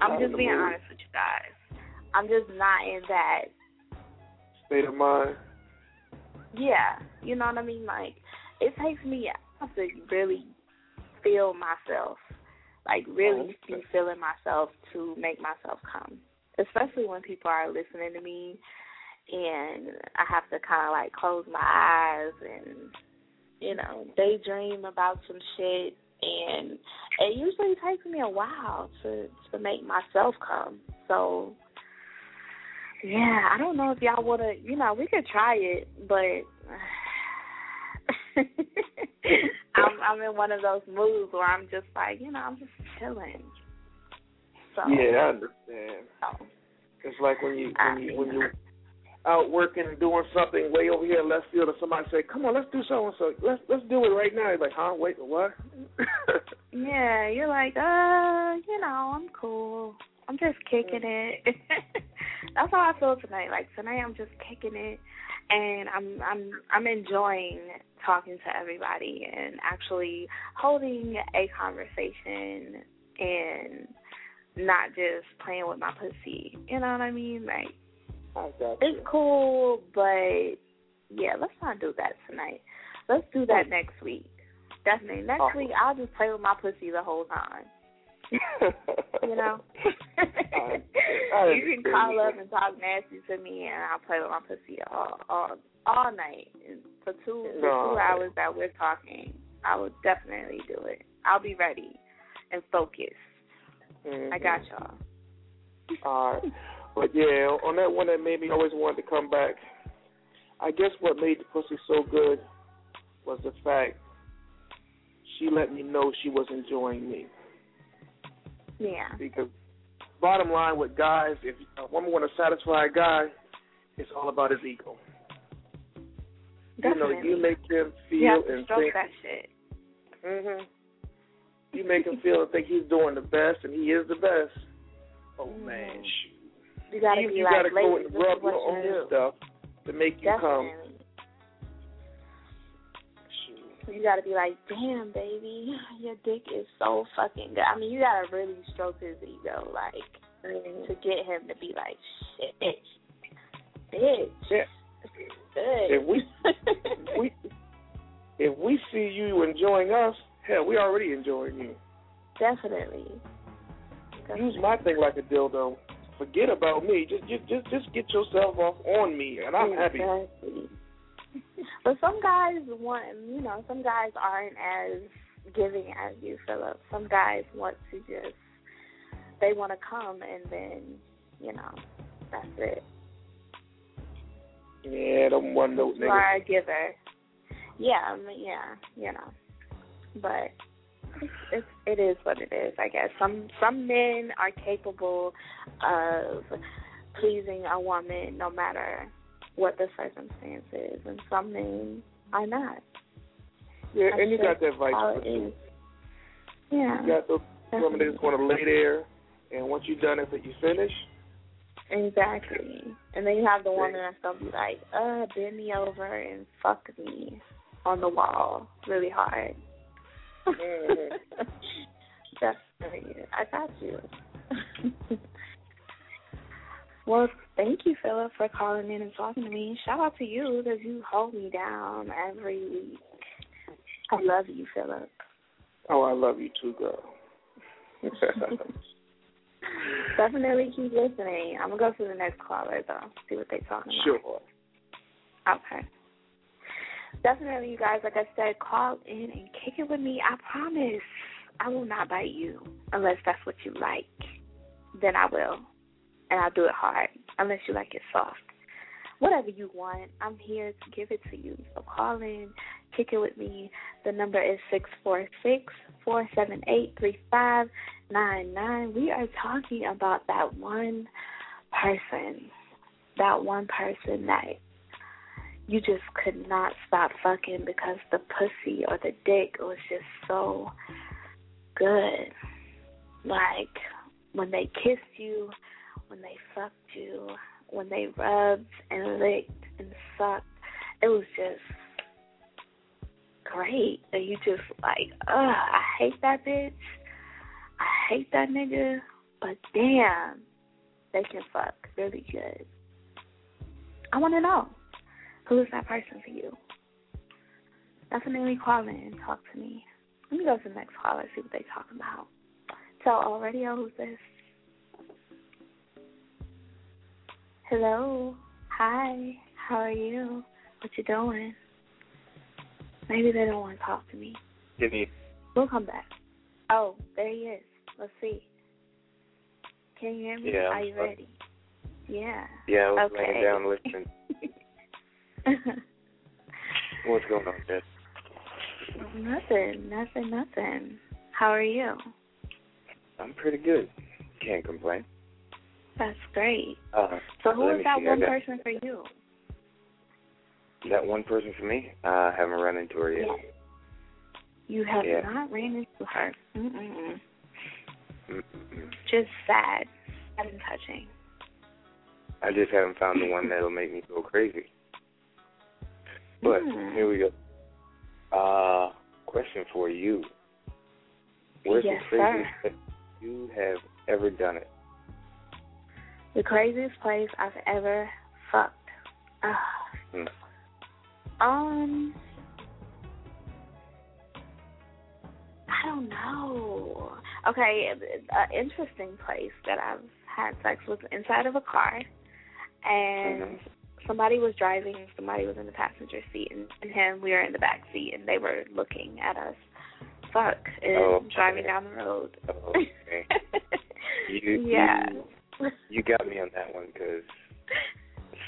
I'm just being honest with you guys. I'm just not in that state of mind. Yeah, you know what I mean. Like it takes me I have to really feel myself, like really oh, be feeling myself to make myself come. Especially when people are listening to me, and I have to kind of like close my eyes and you know daydream about some shit. And it usually takes me a while to to make myself come. So yeah, I don't know if y'all wanna, you know, we could try it, but I'm I'm in one of those moods where I'm just like, you know, I'm just chilling. So Yeah, I understand. so, It's like when you when you when you out working and doing something way over here in left field, and somebody say, "Come on, let's do so and so. Let's let's do it right now." You're like, "Huh? Wait, what?" yeah, you're like, uh, you know, I'm cool. I'm just kicking it. That's how I feel tonight. Like tonight, I'm just kicking it, and I'm I'm I'm enjoying talking to everybody and actually holding a conversation and not just playing with my pussy. You know what I mean? Like it's cool, but yeah, let's not do that tonight. Let's do that next week. Definitely. Next Oh. week I'll just play with my pussy the whole time. You know? You can call up and talk nasty to me and I'll play with my pussy all all all night. For two for two hours that we're talking. I will definitely do it. I'll be ready and focused. Mhm. I got y'all. All right. But yeah, on that one that made me always wanted to come back. I guess what made the pussy so good was the fact she let me know she was enjoying me. Yeah. Because bottom line with guys, if a woman want to satisfy a guy, it's all about his ego. You know, Definitely. you make him feel You have to and think. that shit. Mhm. You make him feel and think he's doing the best, and he is the best. Oh man, shoot. You gotta you, be you like, gotta go and rub your you own do. stuff to make you come. Definitely. You gotta be like, damn, baby, your dick is so fucking good. I mean, you gotta really stroke his ego, like, mm-hmm. to get him to be like, shit, bitch, Yeah. good. If we we if we see you enjoying us, hell, we already enjoying you. Definitely. Use my thing like a dildo. Forget about me. Just just just just get yourself off on me, and I'm happy. Exactly. But some guys want, you know, some guys aren't as giving as you, Philip. Some guys want to just, they want to come and then, you know, that's it. Yeah, them one note You are a niggas. giver. Yeah, I mean, yeah, you know, but it's, it's it is what it is. I guess some some men are capable of pleasing a woman no matter what the circumstances, and some men are not. Yeah, That's and you got that vice versa. Yeah, You got those women that just want to lay there, and once you're done, after you finish, exactly. And then you have the woman that's gonna be like, "Uh, bend me over and fuck me on the wall really hard." Mhm. Definitely, I got you. well, thank you, Philip, for calling in and talking to me. Shout out to you because you hold me down every week. I love you, Philip. oh, I love you too, girl. Definitely keep listening. I'm gonna go to the next caller though, see what they're talking about. sure. Okay. Definitely, you guys. Like I said, call in and kick it with me. I promise, I will not bite you unless that's what you like. Then I will, and I'll do it hard. Unless you like it soft. Whatever you want, I'm here to give it to you. So call in, kick it with me. The number is six four six four seven eight three five nine nine. We are talking about that one person, that one person that you just could not stop fucking because the pussy or the dick was just so good. Like when they kissed you, when they fucked you, when they rubbed and licked and sucked, it was just great. And you just like, ugh, I hate that bitch. I hate that nigga. But damn, they can fuck really good. I want to know. Who is that person for you? Definitely call in and talk to me. Let me go to the next caller, and see what they talking about. Tell All Radio who's this? Hello. Hi. How are you? What you doing? Maybe they don't want to talk to me. Give me We'll come back. Oh, there he is. Let's see. Can you hear me? Yeah, Are you ready? Yeah. Yeah, I was okay. laying down listening. What's going on, Jess? nothing, nothing, nothing. How are you? I'm pretty good. Can't complain. That's great. Uh, So who is that one person for you? That one person for me, uh, I haven't run into her yet. You have Yeah. not ran into her. Mm-mm. Mm-mm. Just sad. Sad and touching. I just haven't found the one that'll make me go crazy. But Mm. here we go. Uh, question for you. Where's Yes, the craziest place you have ever done it? The craziest place I've ever fucked. Uh, Hmm. um, I don't know. Okay, an interesting place that I've had sex was inside of a car, and Mhm. Somebody was driving, somebody was in the passenger seat, and, and him, we were in the back seat, and they were looking at us. Fuck, and Oh, driving okay. down the road. Oh, okay. you, yeah. You, you got me on that one because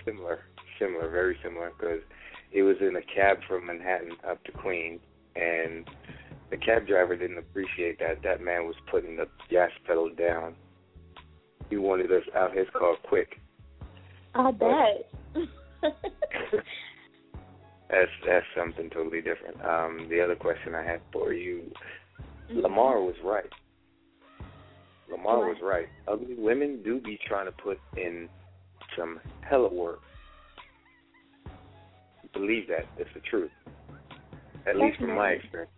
similar, similar, very similar. Because it was in a cab from Manhattan up to Queens, and the cab driver didn't appreciate that. That man was putting the gas pedal down. He wanted us out of his car quick. I bet. That's that's something totally different. Um, the other question I had for you, Mm-hmm. Lamar was right. Lamar What? was right. Ugly women do be trying to put in some hella work. Believe that. That's the truth. At least from my experience.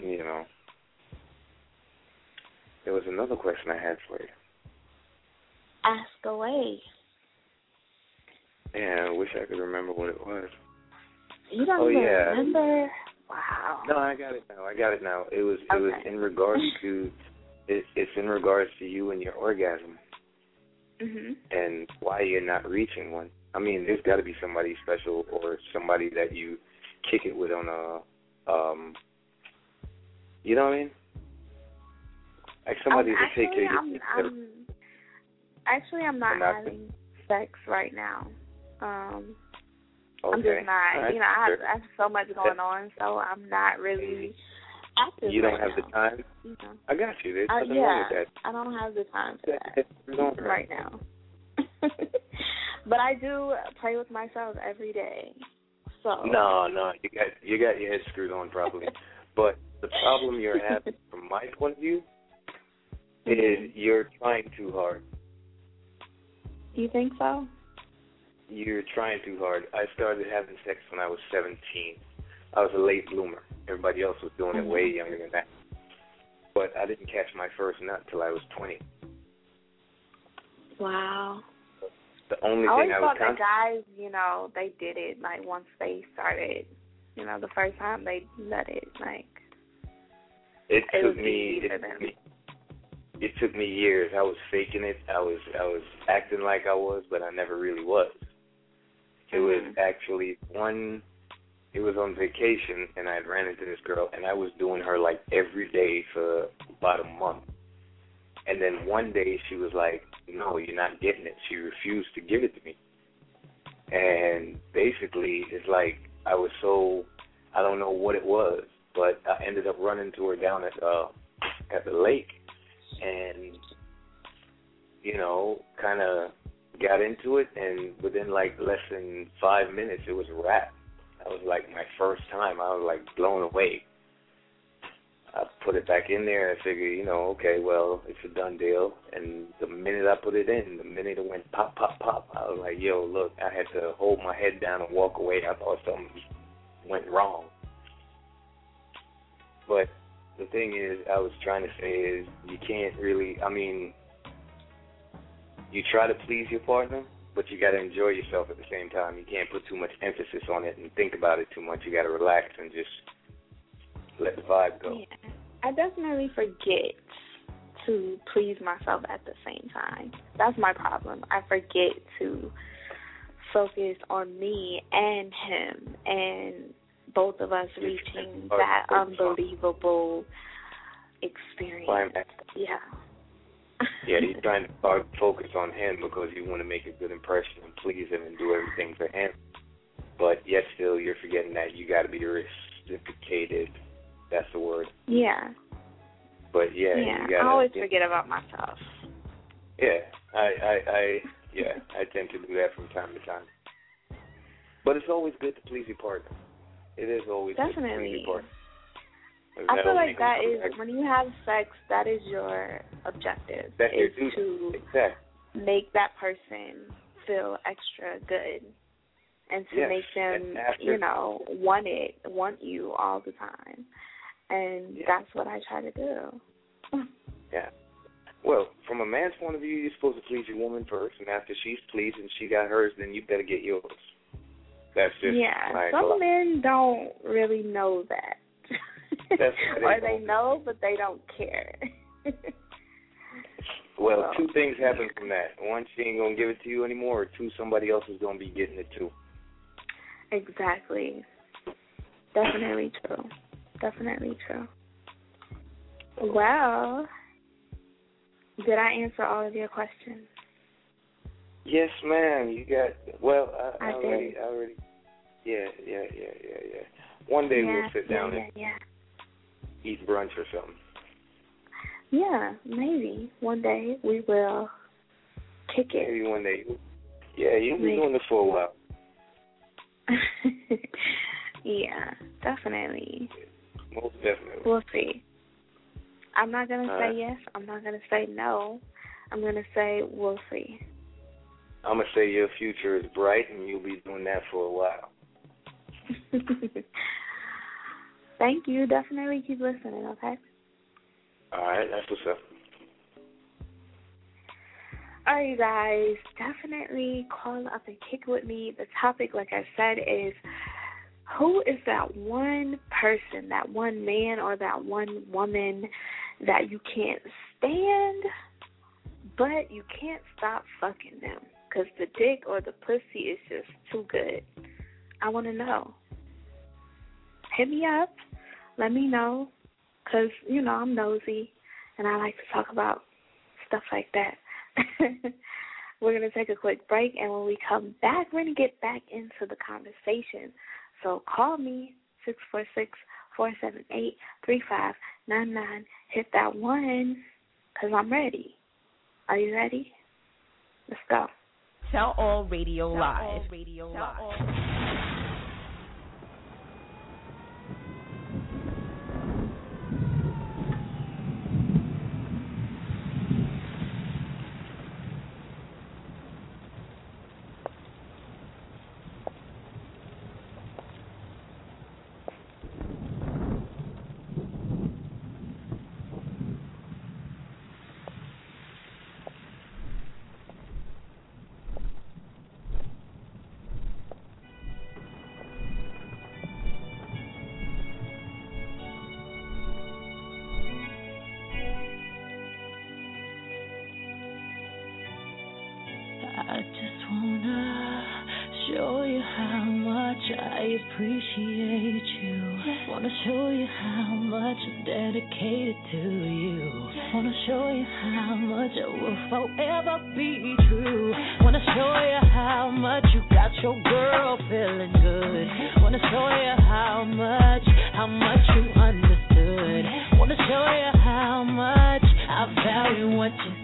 You know. There was another question I had for you. Ask away. Yeah, I wish I could remember what it was. You don't Oh, even yeah. remember? Wow. No, I got it now. I got it now. It was it was in regards to it, it's in regards to you and your orgasm Mhm. and why you're not reaching one. I mean, there's got to be somebody special or somebody that you kick it with on a um you know what I mean? Like somebody um, to actually, take care of I'm, you. I'm, actually, I'm not having sex right now. Um, okay. I'm just not. Right. You know, I have, I have so much going on, so I'm not really active. you don't right have now. the time? You know. I got you. There's Uh, yeah, wrong with I don't have the time for that. that nothing right now. but I do play with myself every day. So No, no, you got you got your head screwed on properly. but the problem you're having, from my point of view, is you're trying too hard. You think so? You're trying too hard. I started having sex when I was 17. I was a late bloomer. Everybody else was doing it way mm-hmm. younger than that. But I didn't catch my first nut till I was 20. Wow. The only I always thing I was thought that con- guys, you know, they did it like once they started, you know, the first time they let it, like it it took me it. It took me years. I was faking it. I was I was acting like I was, but I never really was. It was Mhm. actually one. It was on vacation, and I had ran into this girl, and I was doing her like every day for about a month. And then one day she was like, "No, you're not getting it." She refused to give it to me. And basically, it's like I was so I don't know what it was, but I ended up running to her down at uh at the lake, and you know, kind of got into it, and within like less than five minutes, it was a wrap. That was like my first time. I was like blown away. I put it back in there. I figured, you know, okay, well, it's a done deal. And the minute I put it in, the minute it went pop, pop, pop, I was like, yo, look, I had to hold my head down and walk away. I thought something went wrong. But the thing is, I was trying to say is, you can't really. I mean, you try to please your partner, but you got to enjoy yourself at the same time. You can't put too much emphasis on it and think about it too much. You got to relax and just let the vibe go. Yeah. I definitely forget to please myself at the same time. That's my problem. I forget to focus on me and him and both of us reaching that unbelievable experience. Yeah. Yeah, you're trying to start focus on him because you want to make a good impression and please him and do everything for him. but yet still you're forgetting that you got to be reciprocated. That's the word. Yeah. But yeah, yeah. you gotta, I always forget about myself. Yeah, I, I, I, yeah, I tend to do that from time to time. But it's always good to please your partner. It is always Definitely. please your partner. 'Cause I feel like that is that when you have sex, that is your objective. Your is to Exactly. make that person feel extra good and to Yes, make them, after- you know, want it, want you all the time. And Yeah. that's what I try to do. Yeah. Well, from a man's point of view, you're supposed to please your woman first, and after she's pleased and she got hers, then you better get yours. That's just yeah, like some men don't really know that. That's or they know, but they don't care. Well, Well, two things happen from that. One, she ain't gonna give it to you anymore, or two, somebody else is gonna be getting it too. exactly. Definitely true. Definitely true. Well, did I answer all of your questions? Yes, ma'am. You got well. I, I already, did. I already. Yeah, yeah, yeah, yeah, yeah. One day yeah, we'll sit down yeah, and yeah, eat brunch or something. Yeah, maybe one day we will kick it. Maybe one day. Yeah, you'll be doing this for a while. yeah, definitely. Most definitely. We'll see. I'm not gonna All say right. yes. I'm not gonna say no. I'm gonna say we'll see. I'm gonna say your future is bright, and you'll be doing that for a while. Thank you. Definitely keep listening. Okay. All right, that's what's up. All right, you guys. Definitely call up and kick with me. The topic, like I said, is who is that one person, that one man, or that one woman that you can't stand, but you can't stop fucking them because the dick or the pussy is just too good. I want to know. Hit me up. Let me know because, you know, I'm nosy and I like to talk about stuff like that. we're going to take a quick break, and when we come back, we're to get back into the conversation. So call me, six four six four seven eight three five nine nine. Hit that one, because I'm ready. Are you ready? Let's go. Tell All Radio Live. Radio Live. I girl feeling good. Wanna show you how much, how much you understood. Wanna show you how much I value what you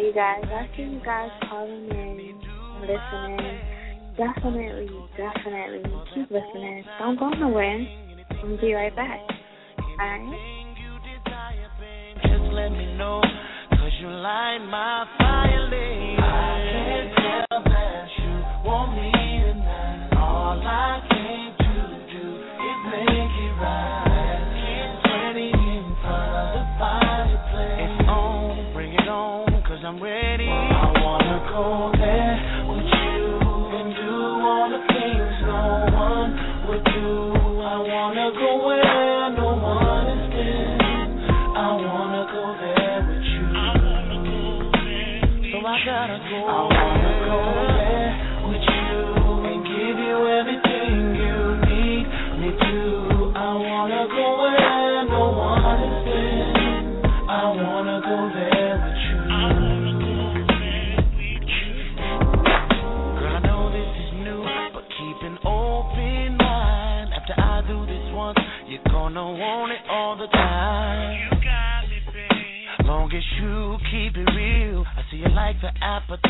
you guys, I see you guys calling in and listening, definitely, definitely keep listening. Don't go nowhere. We'll be right back. Bye.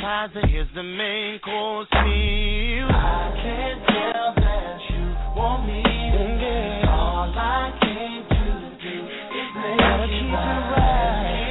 appetizer. Here's the main course meal. I can't tell that you want me again. All I can do is make you right.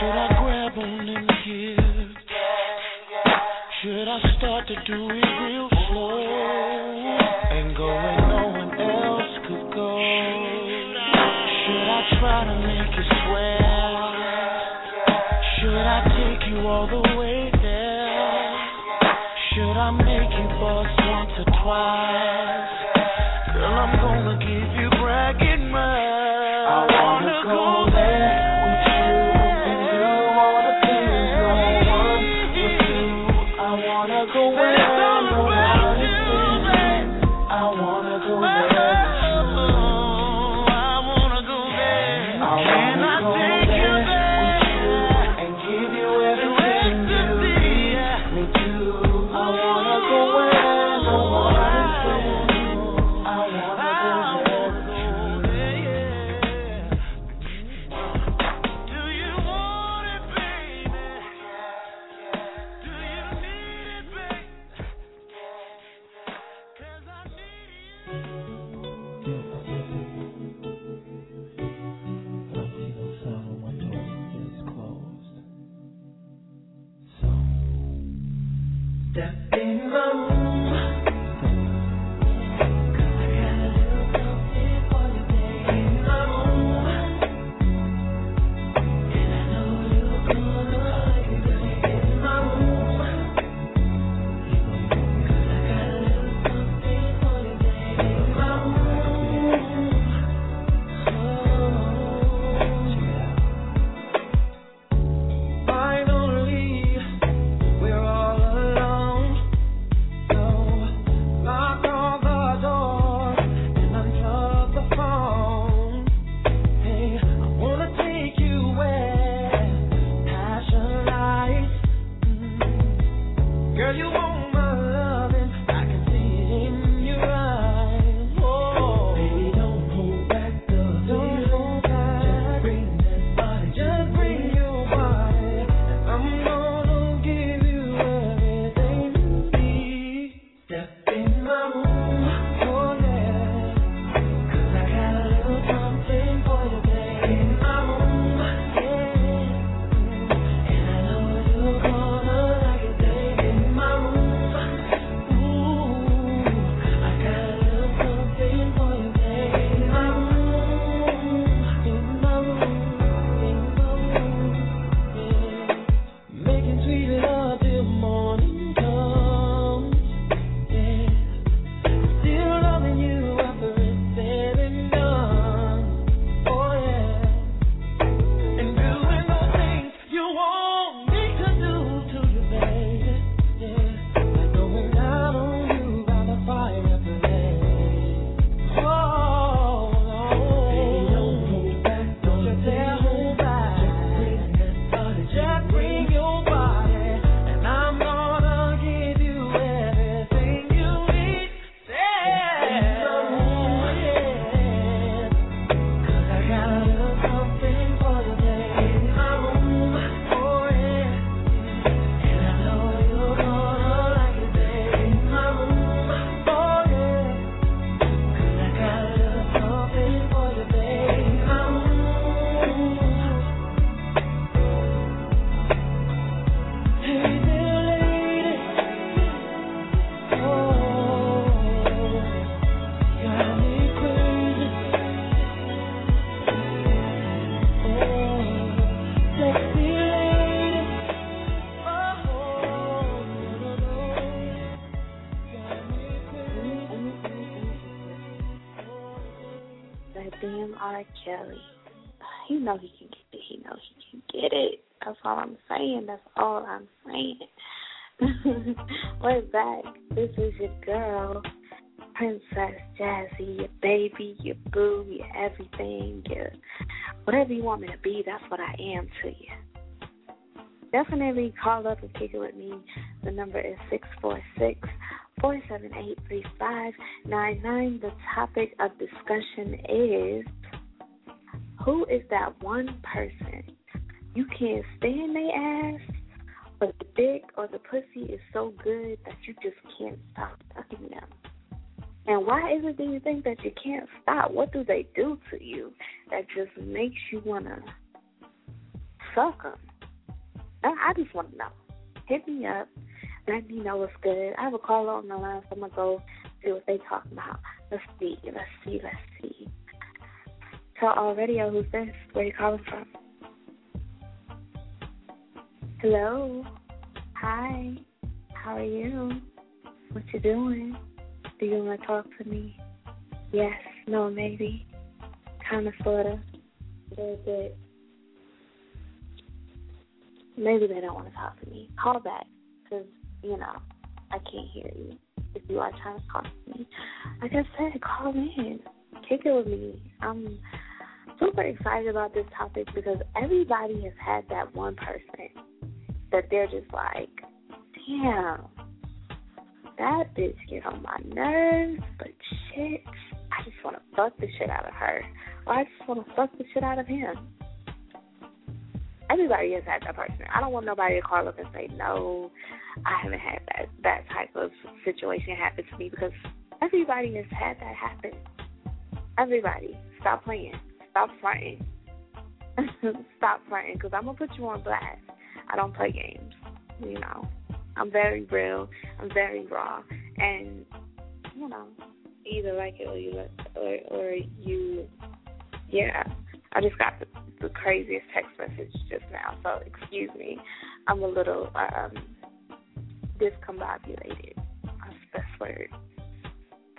Should I grab on and give? Should I start to do it real slow? And go where no one else could go? Should I try to make you swear? Should I take you all the way there? Should I make you bust once or twice? I'm saying. That's all I'm saying. We're back. This is your girl, Princess Jazzy, your baby, your boo, your everything, your whatever you want me to be. That's what I am to you. Definitely call up and kick it with me. The number is six four six four seven eight three five nine nine. The topic of discussion is who is that one person you can't stand their ass, but the dick or the pussy is so good that you just can't stop fucking them? And why is it do you think that you can't stop? What do they do to you that just makes you want to suck them? I just want to know. Hit me up. Let me know what's good. I have a caller on the line, so I'm to go see what they talking about. Let's see. Let's see. Let's see. Tell all radio who's this? Where you calling from? Hello. Hi. How are you? What you doing? Do you want to talk to me? Yes. No. Maybe. Kind of. Sorta. A little bit. Maybe they don't want to talk to me. Call back, cause you know I can't hear you. If you are trying to talk to me, like I said, call in, kick it with me. I'm super excited about this topic because everybody has had that one person that they're just like, damn, that bitch get on my nerves, but shit, I just want to fuck the shit out of her, or I just want to fuck the shit out of him. Everybody has had that person. I don't want nobody to call up and say no. I haven't had that that type of situation happen to me because everybody has had that happen. Everybody, stop playing. Stop fronting. stop fronting because I'm gonna put you on blast. I don't play games. You know, I'm very real. I'm very raw, and you know, either like it or you like or or you, yeah. I just got the, the craziest text message just now, so excuse me. I'm a little um discombobulated. That's the best word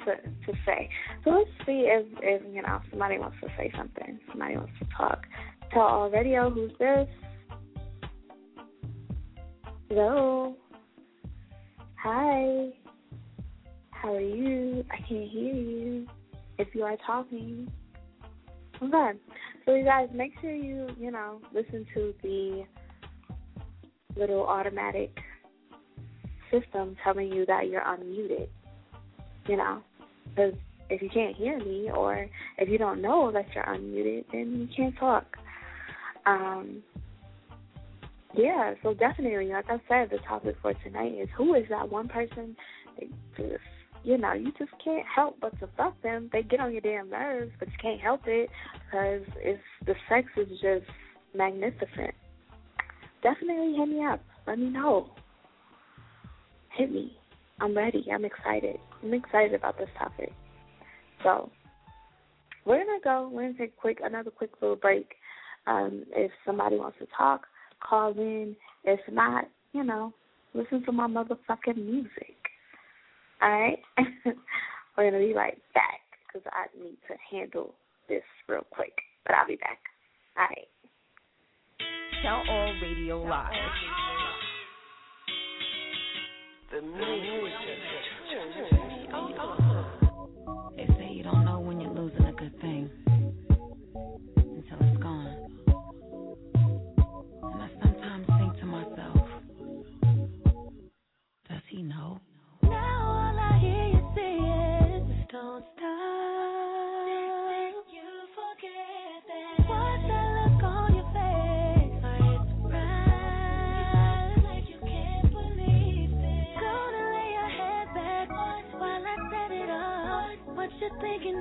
to to say. So let's see if if you know somebody wants to say something. Somebody wants to talk. Tell all radio who's this. Hello. Hi. How are you? I can't hear you. If you are talking. Okay. So you guys make sure you, you know, listen to the little automatic system telling you that you're unmuted. You know, because if you can't hear me or if you don't know that you're unmuted, then you can't talk. Um, yeah, so definitely, like I said, the topic for tonight is who is that one person that just, you know, you just can't help but to fuck them. They get on your damn nerves, but you can't help it because it's the sex is just magnificent. Definitely hit me up. Let me know. Hit me. I'm ready. I'm excited. I'm excited about this topic. So we're gonna go. We're gonna take quick another quick little break. Um, if somebody wants to talk, call in. If not, you know, listen to my motherfucking music. All right. we're gonna be right back because I need to handle this real quick. But I'll be back. All right. Tell All Radio Live. The music.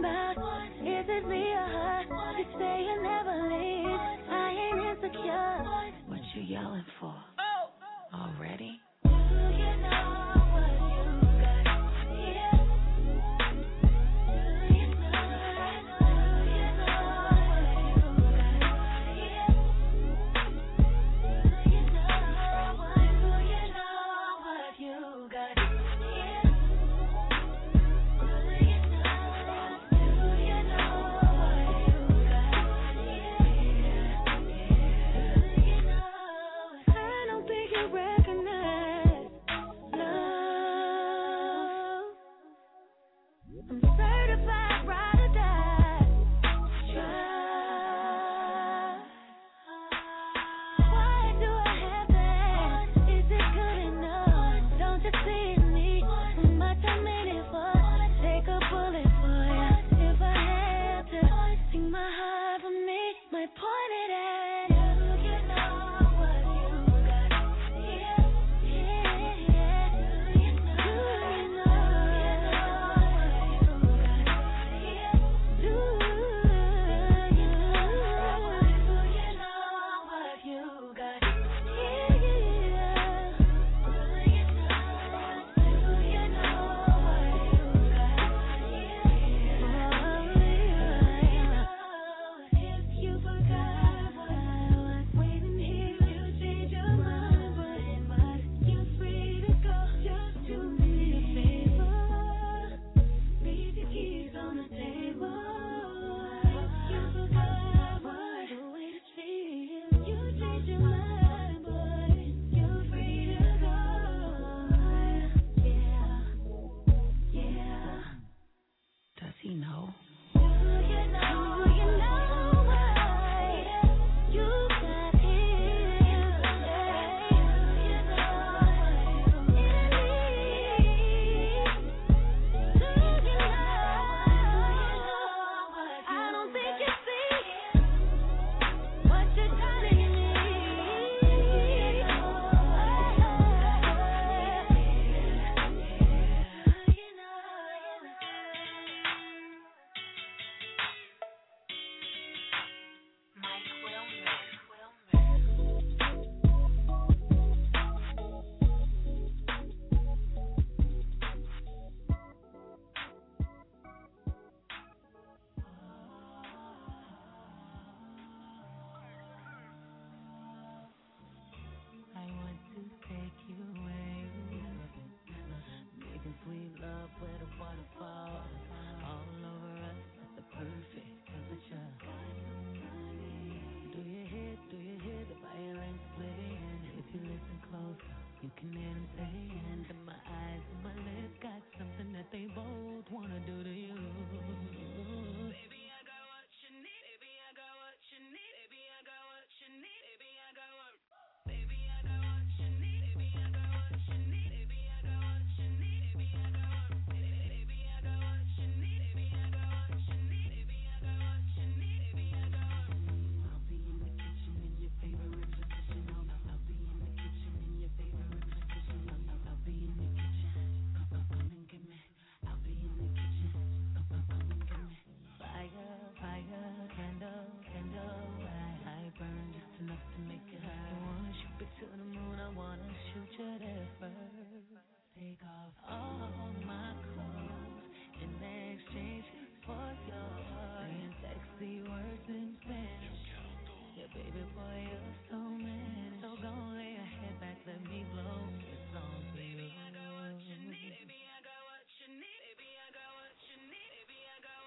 About? Is it me or her? You say you never leave. I ain't insecure. What you yelling for?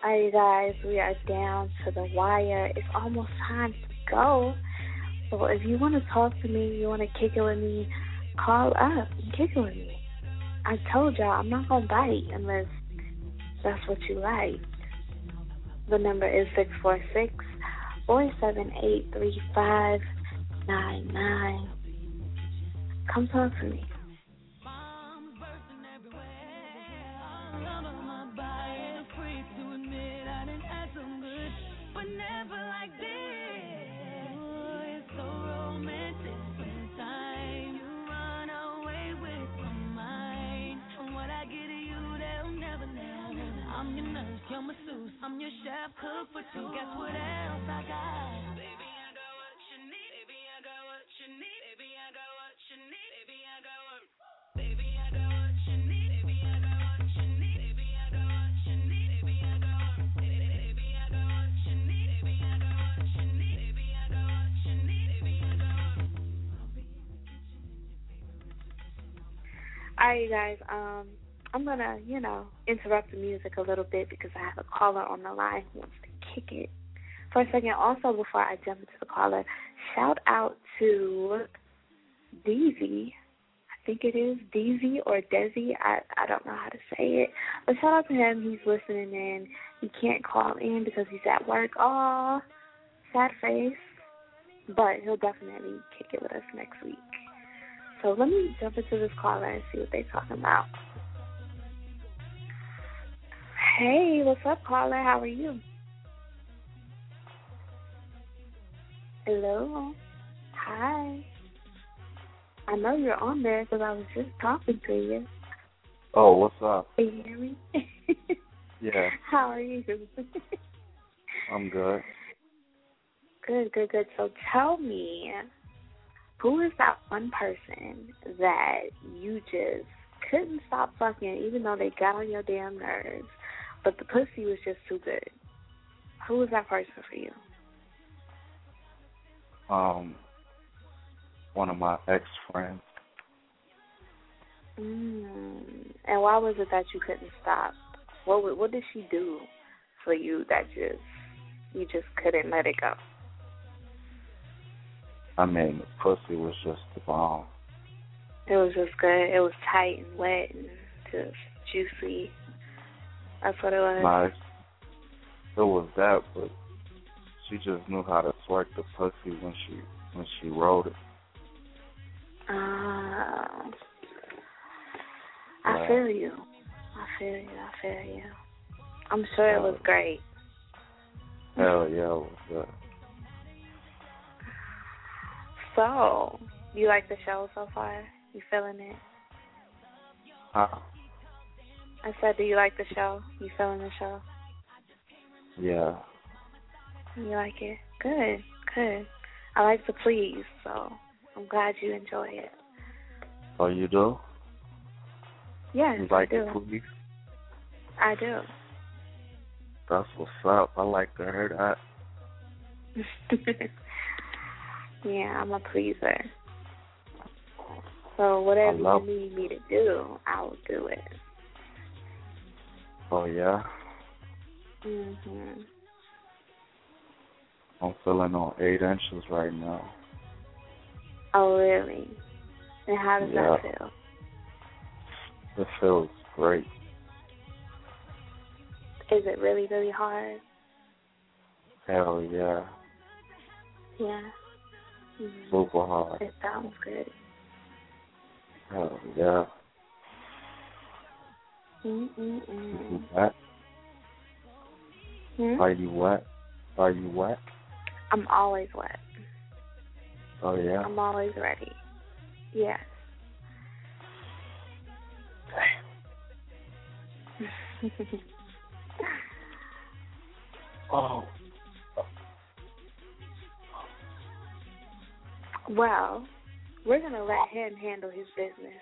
All right, you guys, we are down to the wire. It's almost time to go. So if you want to talk to me, you want to kick it with me, call up and kick it with me. I told y'all I'm not gonna bite unless that's what you like. The number is six four six four seven eight three five nine nine. Come talk to me. Guys. Um, I'm gonna, you know, interrupt the music a little bit because I have a caller on the line who wants to kick it. For a second, also before I jump into the caller, shout out to DZ. I think it is DZ or Desi. I I don't know how to say it, but shout out to him. He's listening in. He can't call in because he's at work. Aw, sad face. But he'll definitely kick it with us next week. So let me jump into this caller and see what they're talking about. Hey, what's up, caller? How are you? Hello. Hi. I know you're on there because I was just talking to you. Oh, what's up? Can you hear me? Yeah, How are you? I'm good. good, good, good. So tell me, who is that one person that you just couldn't stop fucking, even though they got on your damn nerves, but the pussy was just too good? Who was that person for you? Um, one of my ex friends. Mm. And why was it that you couldn't stop? What what did she do for you that just you just couldn't let it go? I mean, the pussy was just the bomb. It was just good. It was tight and wet and just juicy. That's what it was. Nice. It was that, but she just knew how to twerk the pussy when she when she rode it. Ah. I Yeah. feel you. I feel you. I feel you. I'm sure it was great. Hell yeah, it was good. So, you like the show so far? You feeling it? Huh? I said, do you like the show? You feeling the show? Yeah. You like it? Good, good. I like to please, so I'm glad you enjoy it. Oh, you do? Yes, You like I do. it, please? I do. That's what's up. I like to hear that. Yeah, I'm a pleaser. So whatever you need me to do, I will do it. Oh yeah. Mhm. I'm feeling on eight inches right now. Oh really? And how does Yeah. that feel? It feels great. Is it really, really hard? Hell yeah. Yeah. Mhm. Super hard. It sounds good. Hell yeah. Mm-mm-mm. Wet? Hmm? Are you wet? Are you wet? I'm always wet. Oh yeah. I'm always ready. Yes. Oh. Well, we're gonna let him handle his business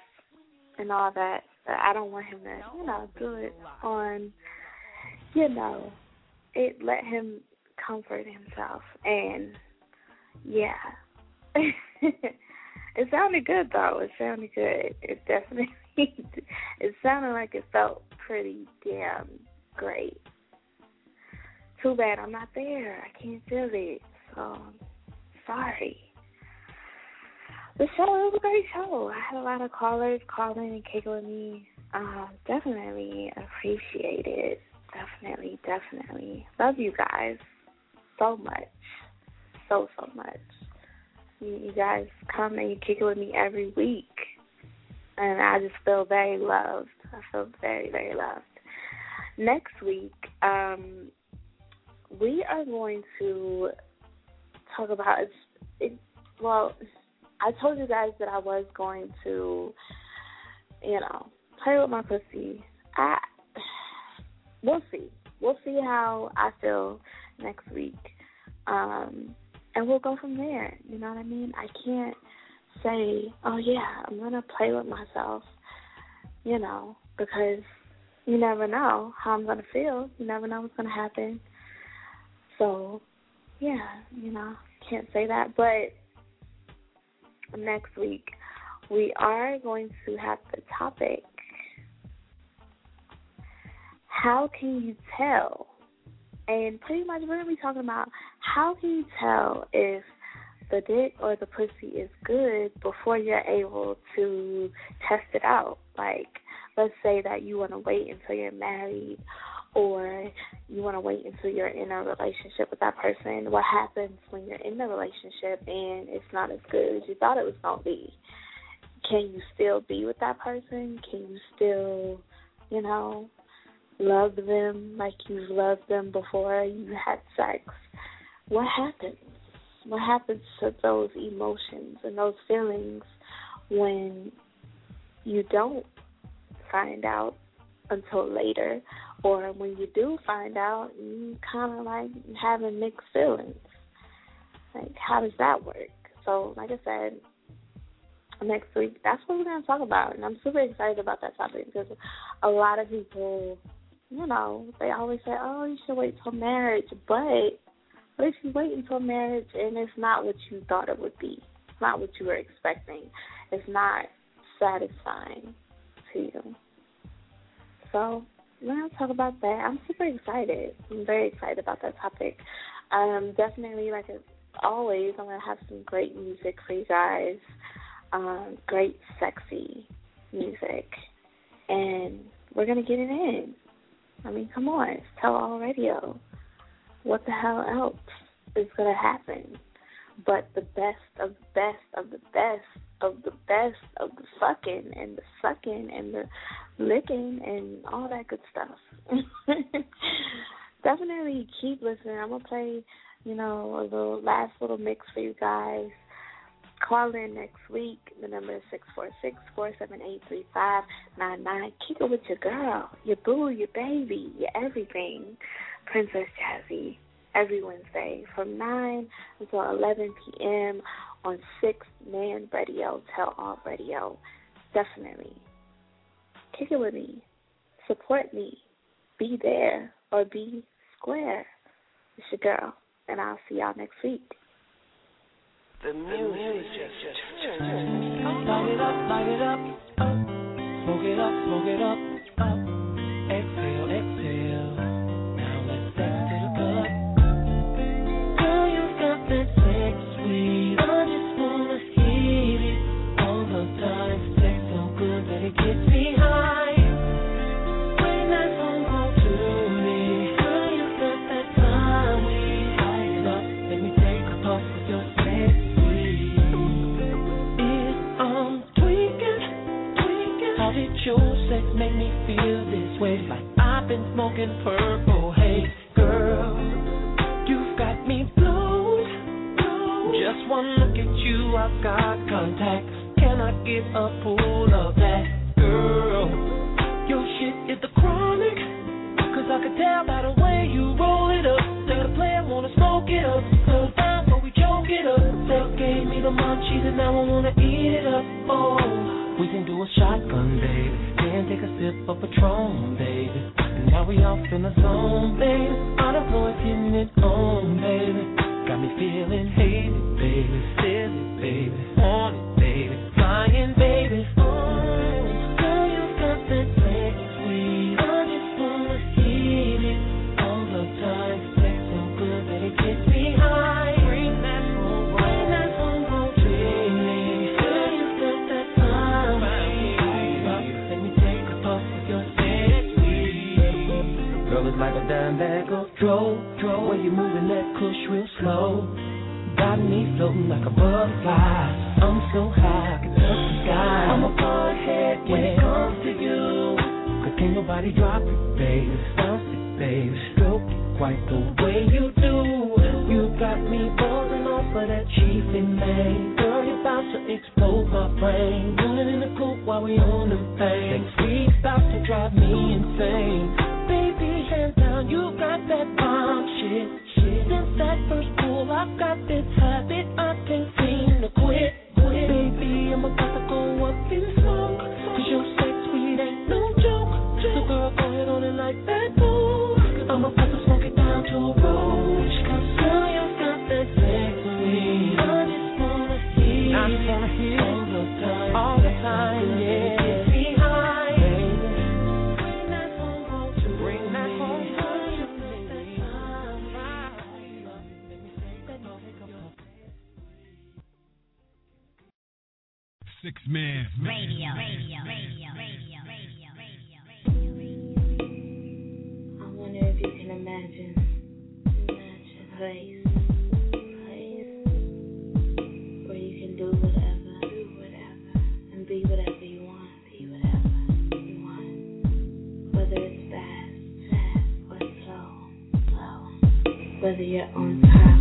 and all that. I don't want him to, you know, do it on, you know, it. Let him comfort himself and yeah. it sounded good though. It sounded good. It definitely. it sounded like it felt pretty damn great. too bad I'm not there. I can't feel it. So sorry. The show it was a great show. I had a lot of callers calling and kicking with me. Um, definitely appreciate it. Definitely, definitely. Love you guys so much. So so much. You, you guys come and you kick it with me every week. And I just feel very loved. I feel very, very loved. Next week, um, we are going to talk about it's it, well I told you guys that I was going to you know play with my pussy. I we'll see. We'll see how I feel next week. Um and we'll go from there. You know what I mean? I can't say oh yeah I'm gonna play with myself you know because you never know how I'm gonna feel. You never know what's gonna happen. So, yeah, you know, can't say that. But next week, we are going to have the topic How can you tell? And pretty much we're going to be talking about how can you tell if the dick or the pussy is good before you're able to test it out. Like, let's say that you want to wait until you're married or you want to wait until you're in a relationship with that person. What happens when you're in the relationship and it's not as good as you thought it was going to be? Can you still be with that person? Can you still, you know, love them like you've loved them before you had sex? What happens? What happens to those emotions and those feelings when you don't find out until later or when you do find out, you kind of like having mixed feelings. Like, how does that work? So, like I said, next week, that's what we're going to talk about. And I'm super excited about that topic because a lot of people, you know, they always say, oh, you should wait till marriage. But what if you wait until marriage and it's not what you thought it would be? It's not what you were expecting. It's not satisfying to you. So we're to talk about that. I'm super excited. I'm very excited about that topic. Um, definitely, like always, I'm to have some great music for you guys. Um, great, sexy music. And we're to get it in. I mean, come on. It's Tell All Radio. What the hell else is to happen? But the best of the best of the best of the best of the fucking and the sucking and the licking and all that good stuff. Definitely keep listening. I'm gonna play, you know, a little last little mix for you guys. Call in next week. The number is six four six four seven eight three five nine nine. Kick it with your girl, your boo, your baby, your everything. Princess Jazzy every Wednesday from 9 until 11 p.m. on 6 Man Radio, Tell All Radio. Definitely. Kick it with me. Support me. Be there or be square. It's your girl, and I'll see y'all next week. The music just turned. Light it up, light it up, up. Smoke it up, smoke it up, up. Exhale, exhale. Been smoking purple Hey, girl. You've got me blown. Just one look at you, I've got contact. Can I get a pull of that, girl? Your shit is the chronic. Cause I can tell by the way you roll it up. That a player wanna smoke it up. Slow down, but we choke it up. Sex gave me the munchies and now I wanna eat it up. Oh, we can do a shotgun, baby. Then take a sip of Patron, baby. Now we off in the zone, baby. Don't know if hitting it on, baby. Got me feeling hazy, baby. Silly, baby. Want it, baby. Flying, baby. Dro. When you moving that push real slow. Got me floating like a butterfly. I'm so high, I can touch the sky. I'm a butthead when it comes to you. Cause can't nobody drop it, baby. Bounce it, baby. Stroke it quite the way you do. You got me buzzing off of that chief in May. Girl, you're about to explode my brain. Rolling in the coupe while we on them things. Sweet about to drive me insane. Baby, you got that shit. Since that first pull, I've got this habit I can't seem Six man. Radio, radio, radio, radio, radio, I wonder if you can imagine, imagine a place, place. Where you can do whatever, do whatever, and be whatever you want, be whatever you want. Whether it's fast, fast, or slow, slow. Whether you're on top,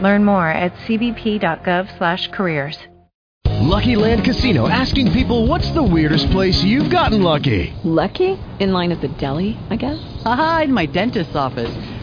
Learn more at cbp.gov/careers. Lucky Land Casino asking people what's the weirdest place you've gotten lucky? Lucky? In line at the deli, I guess? Aha, in my dentist's office.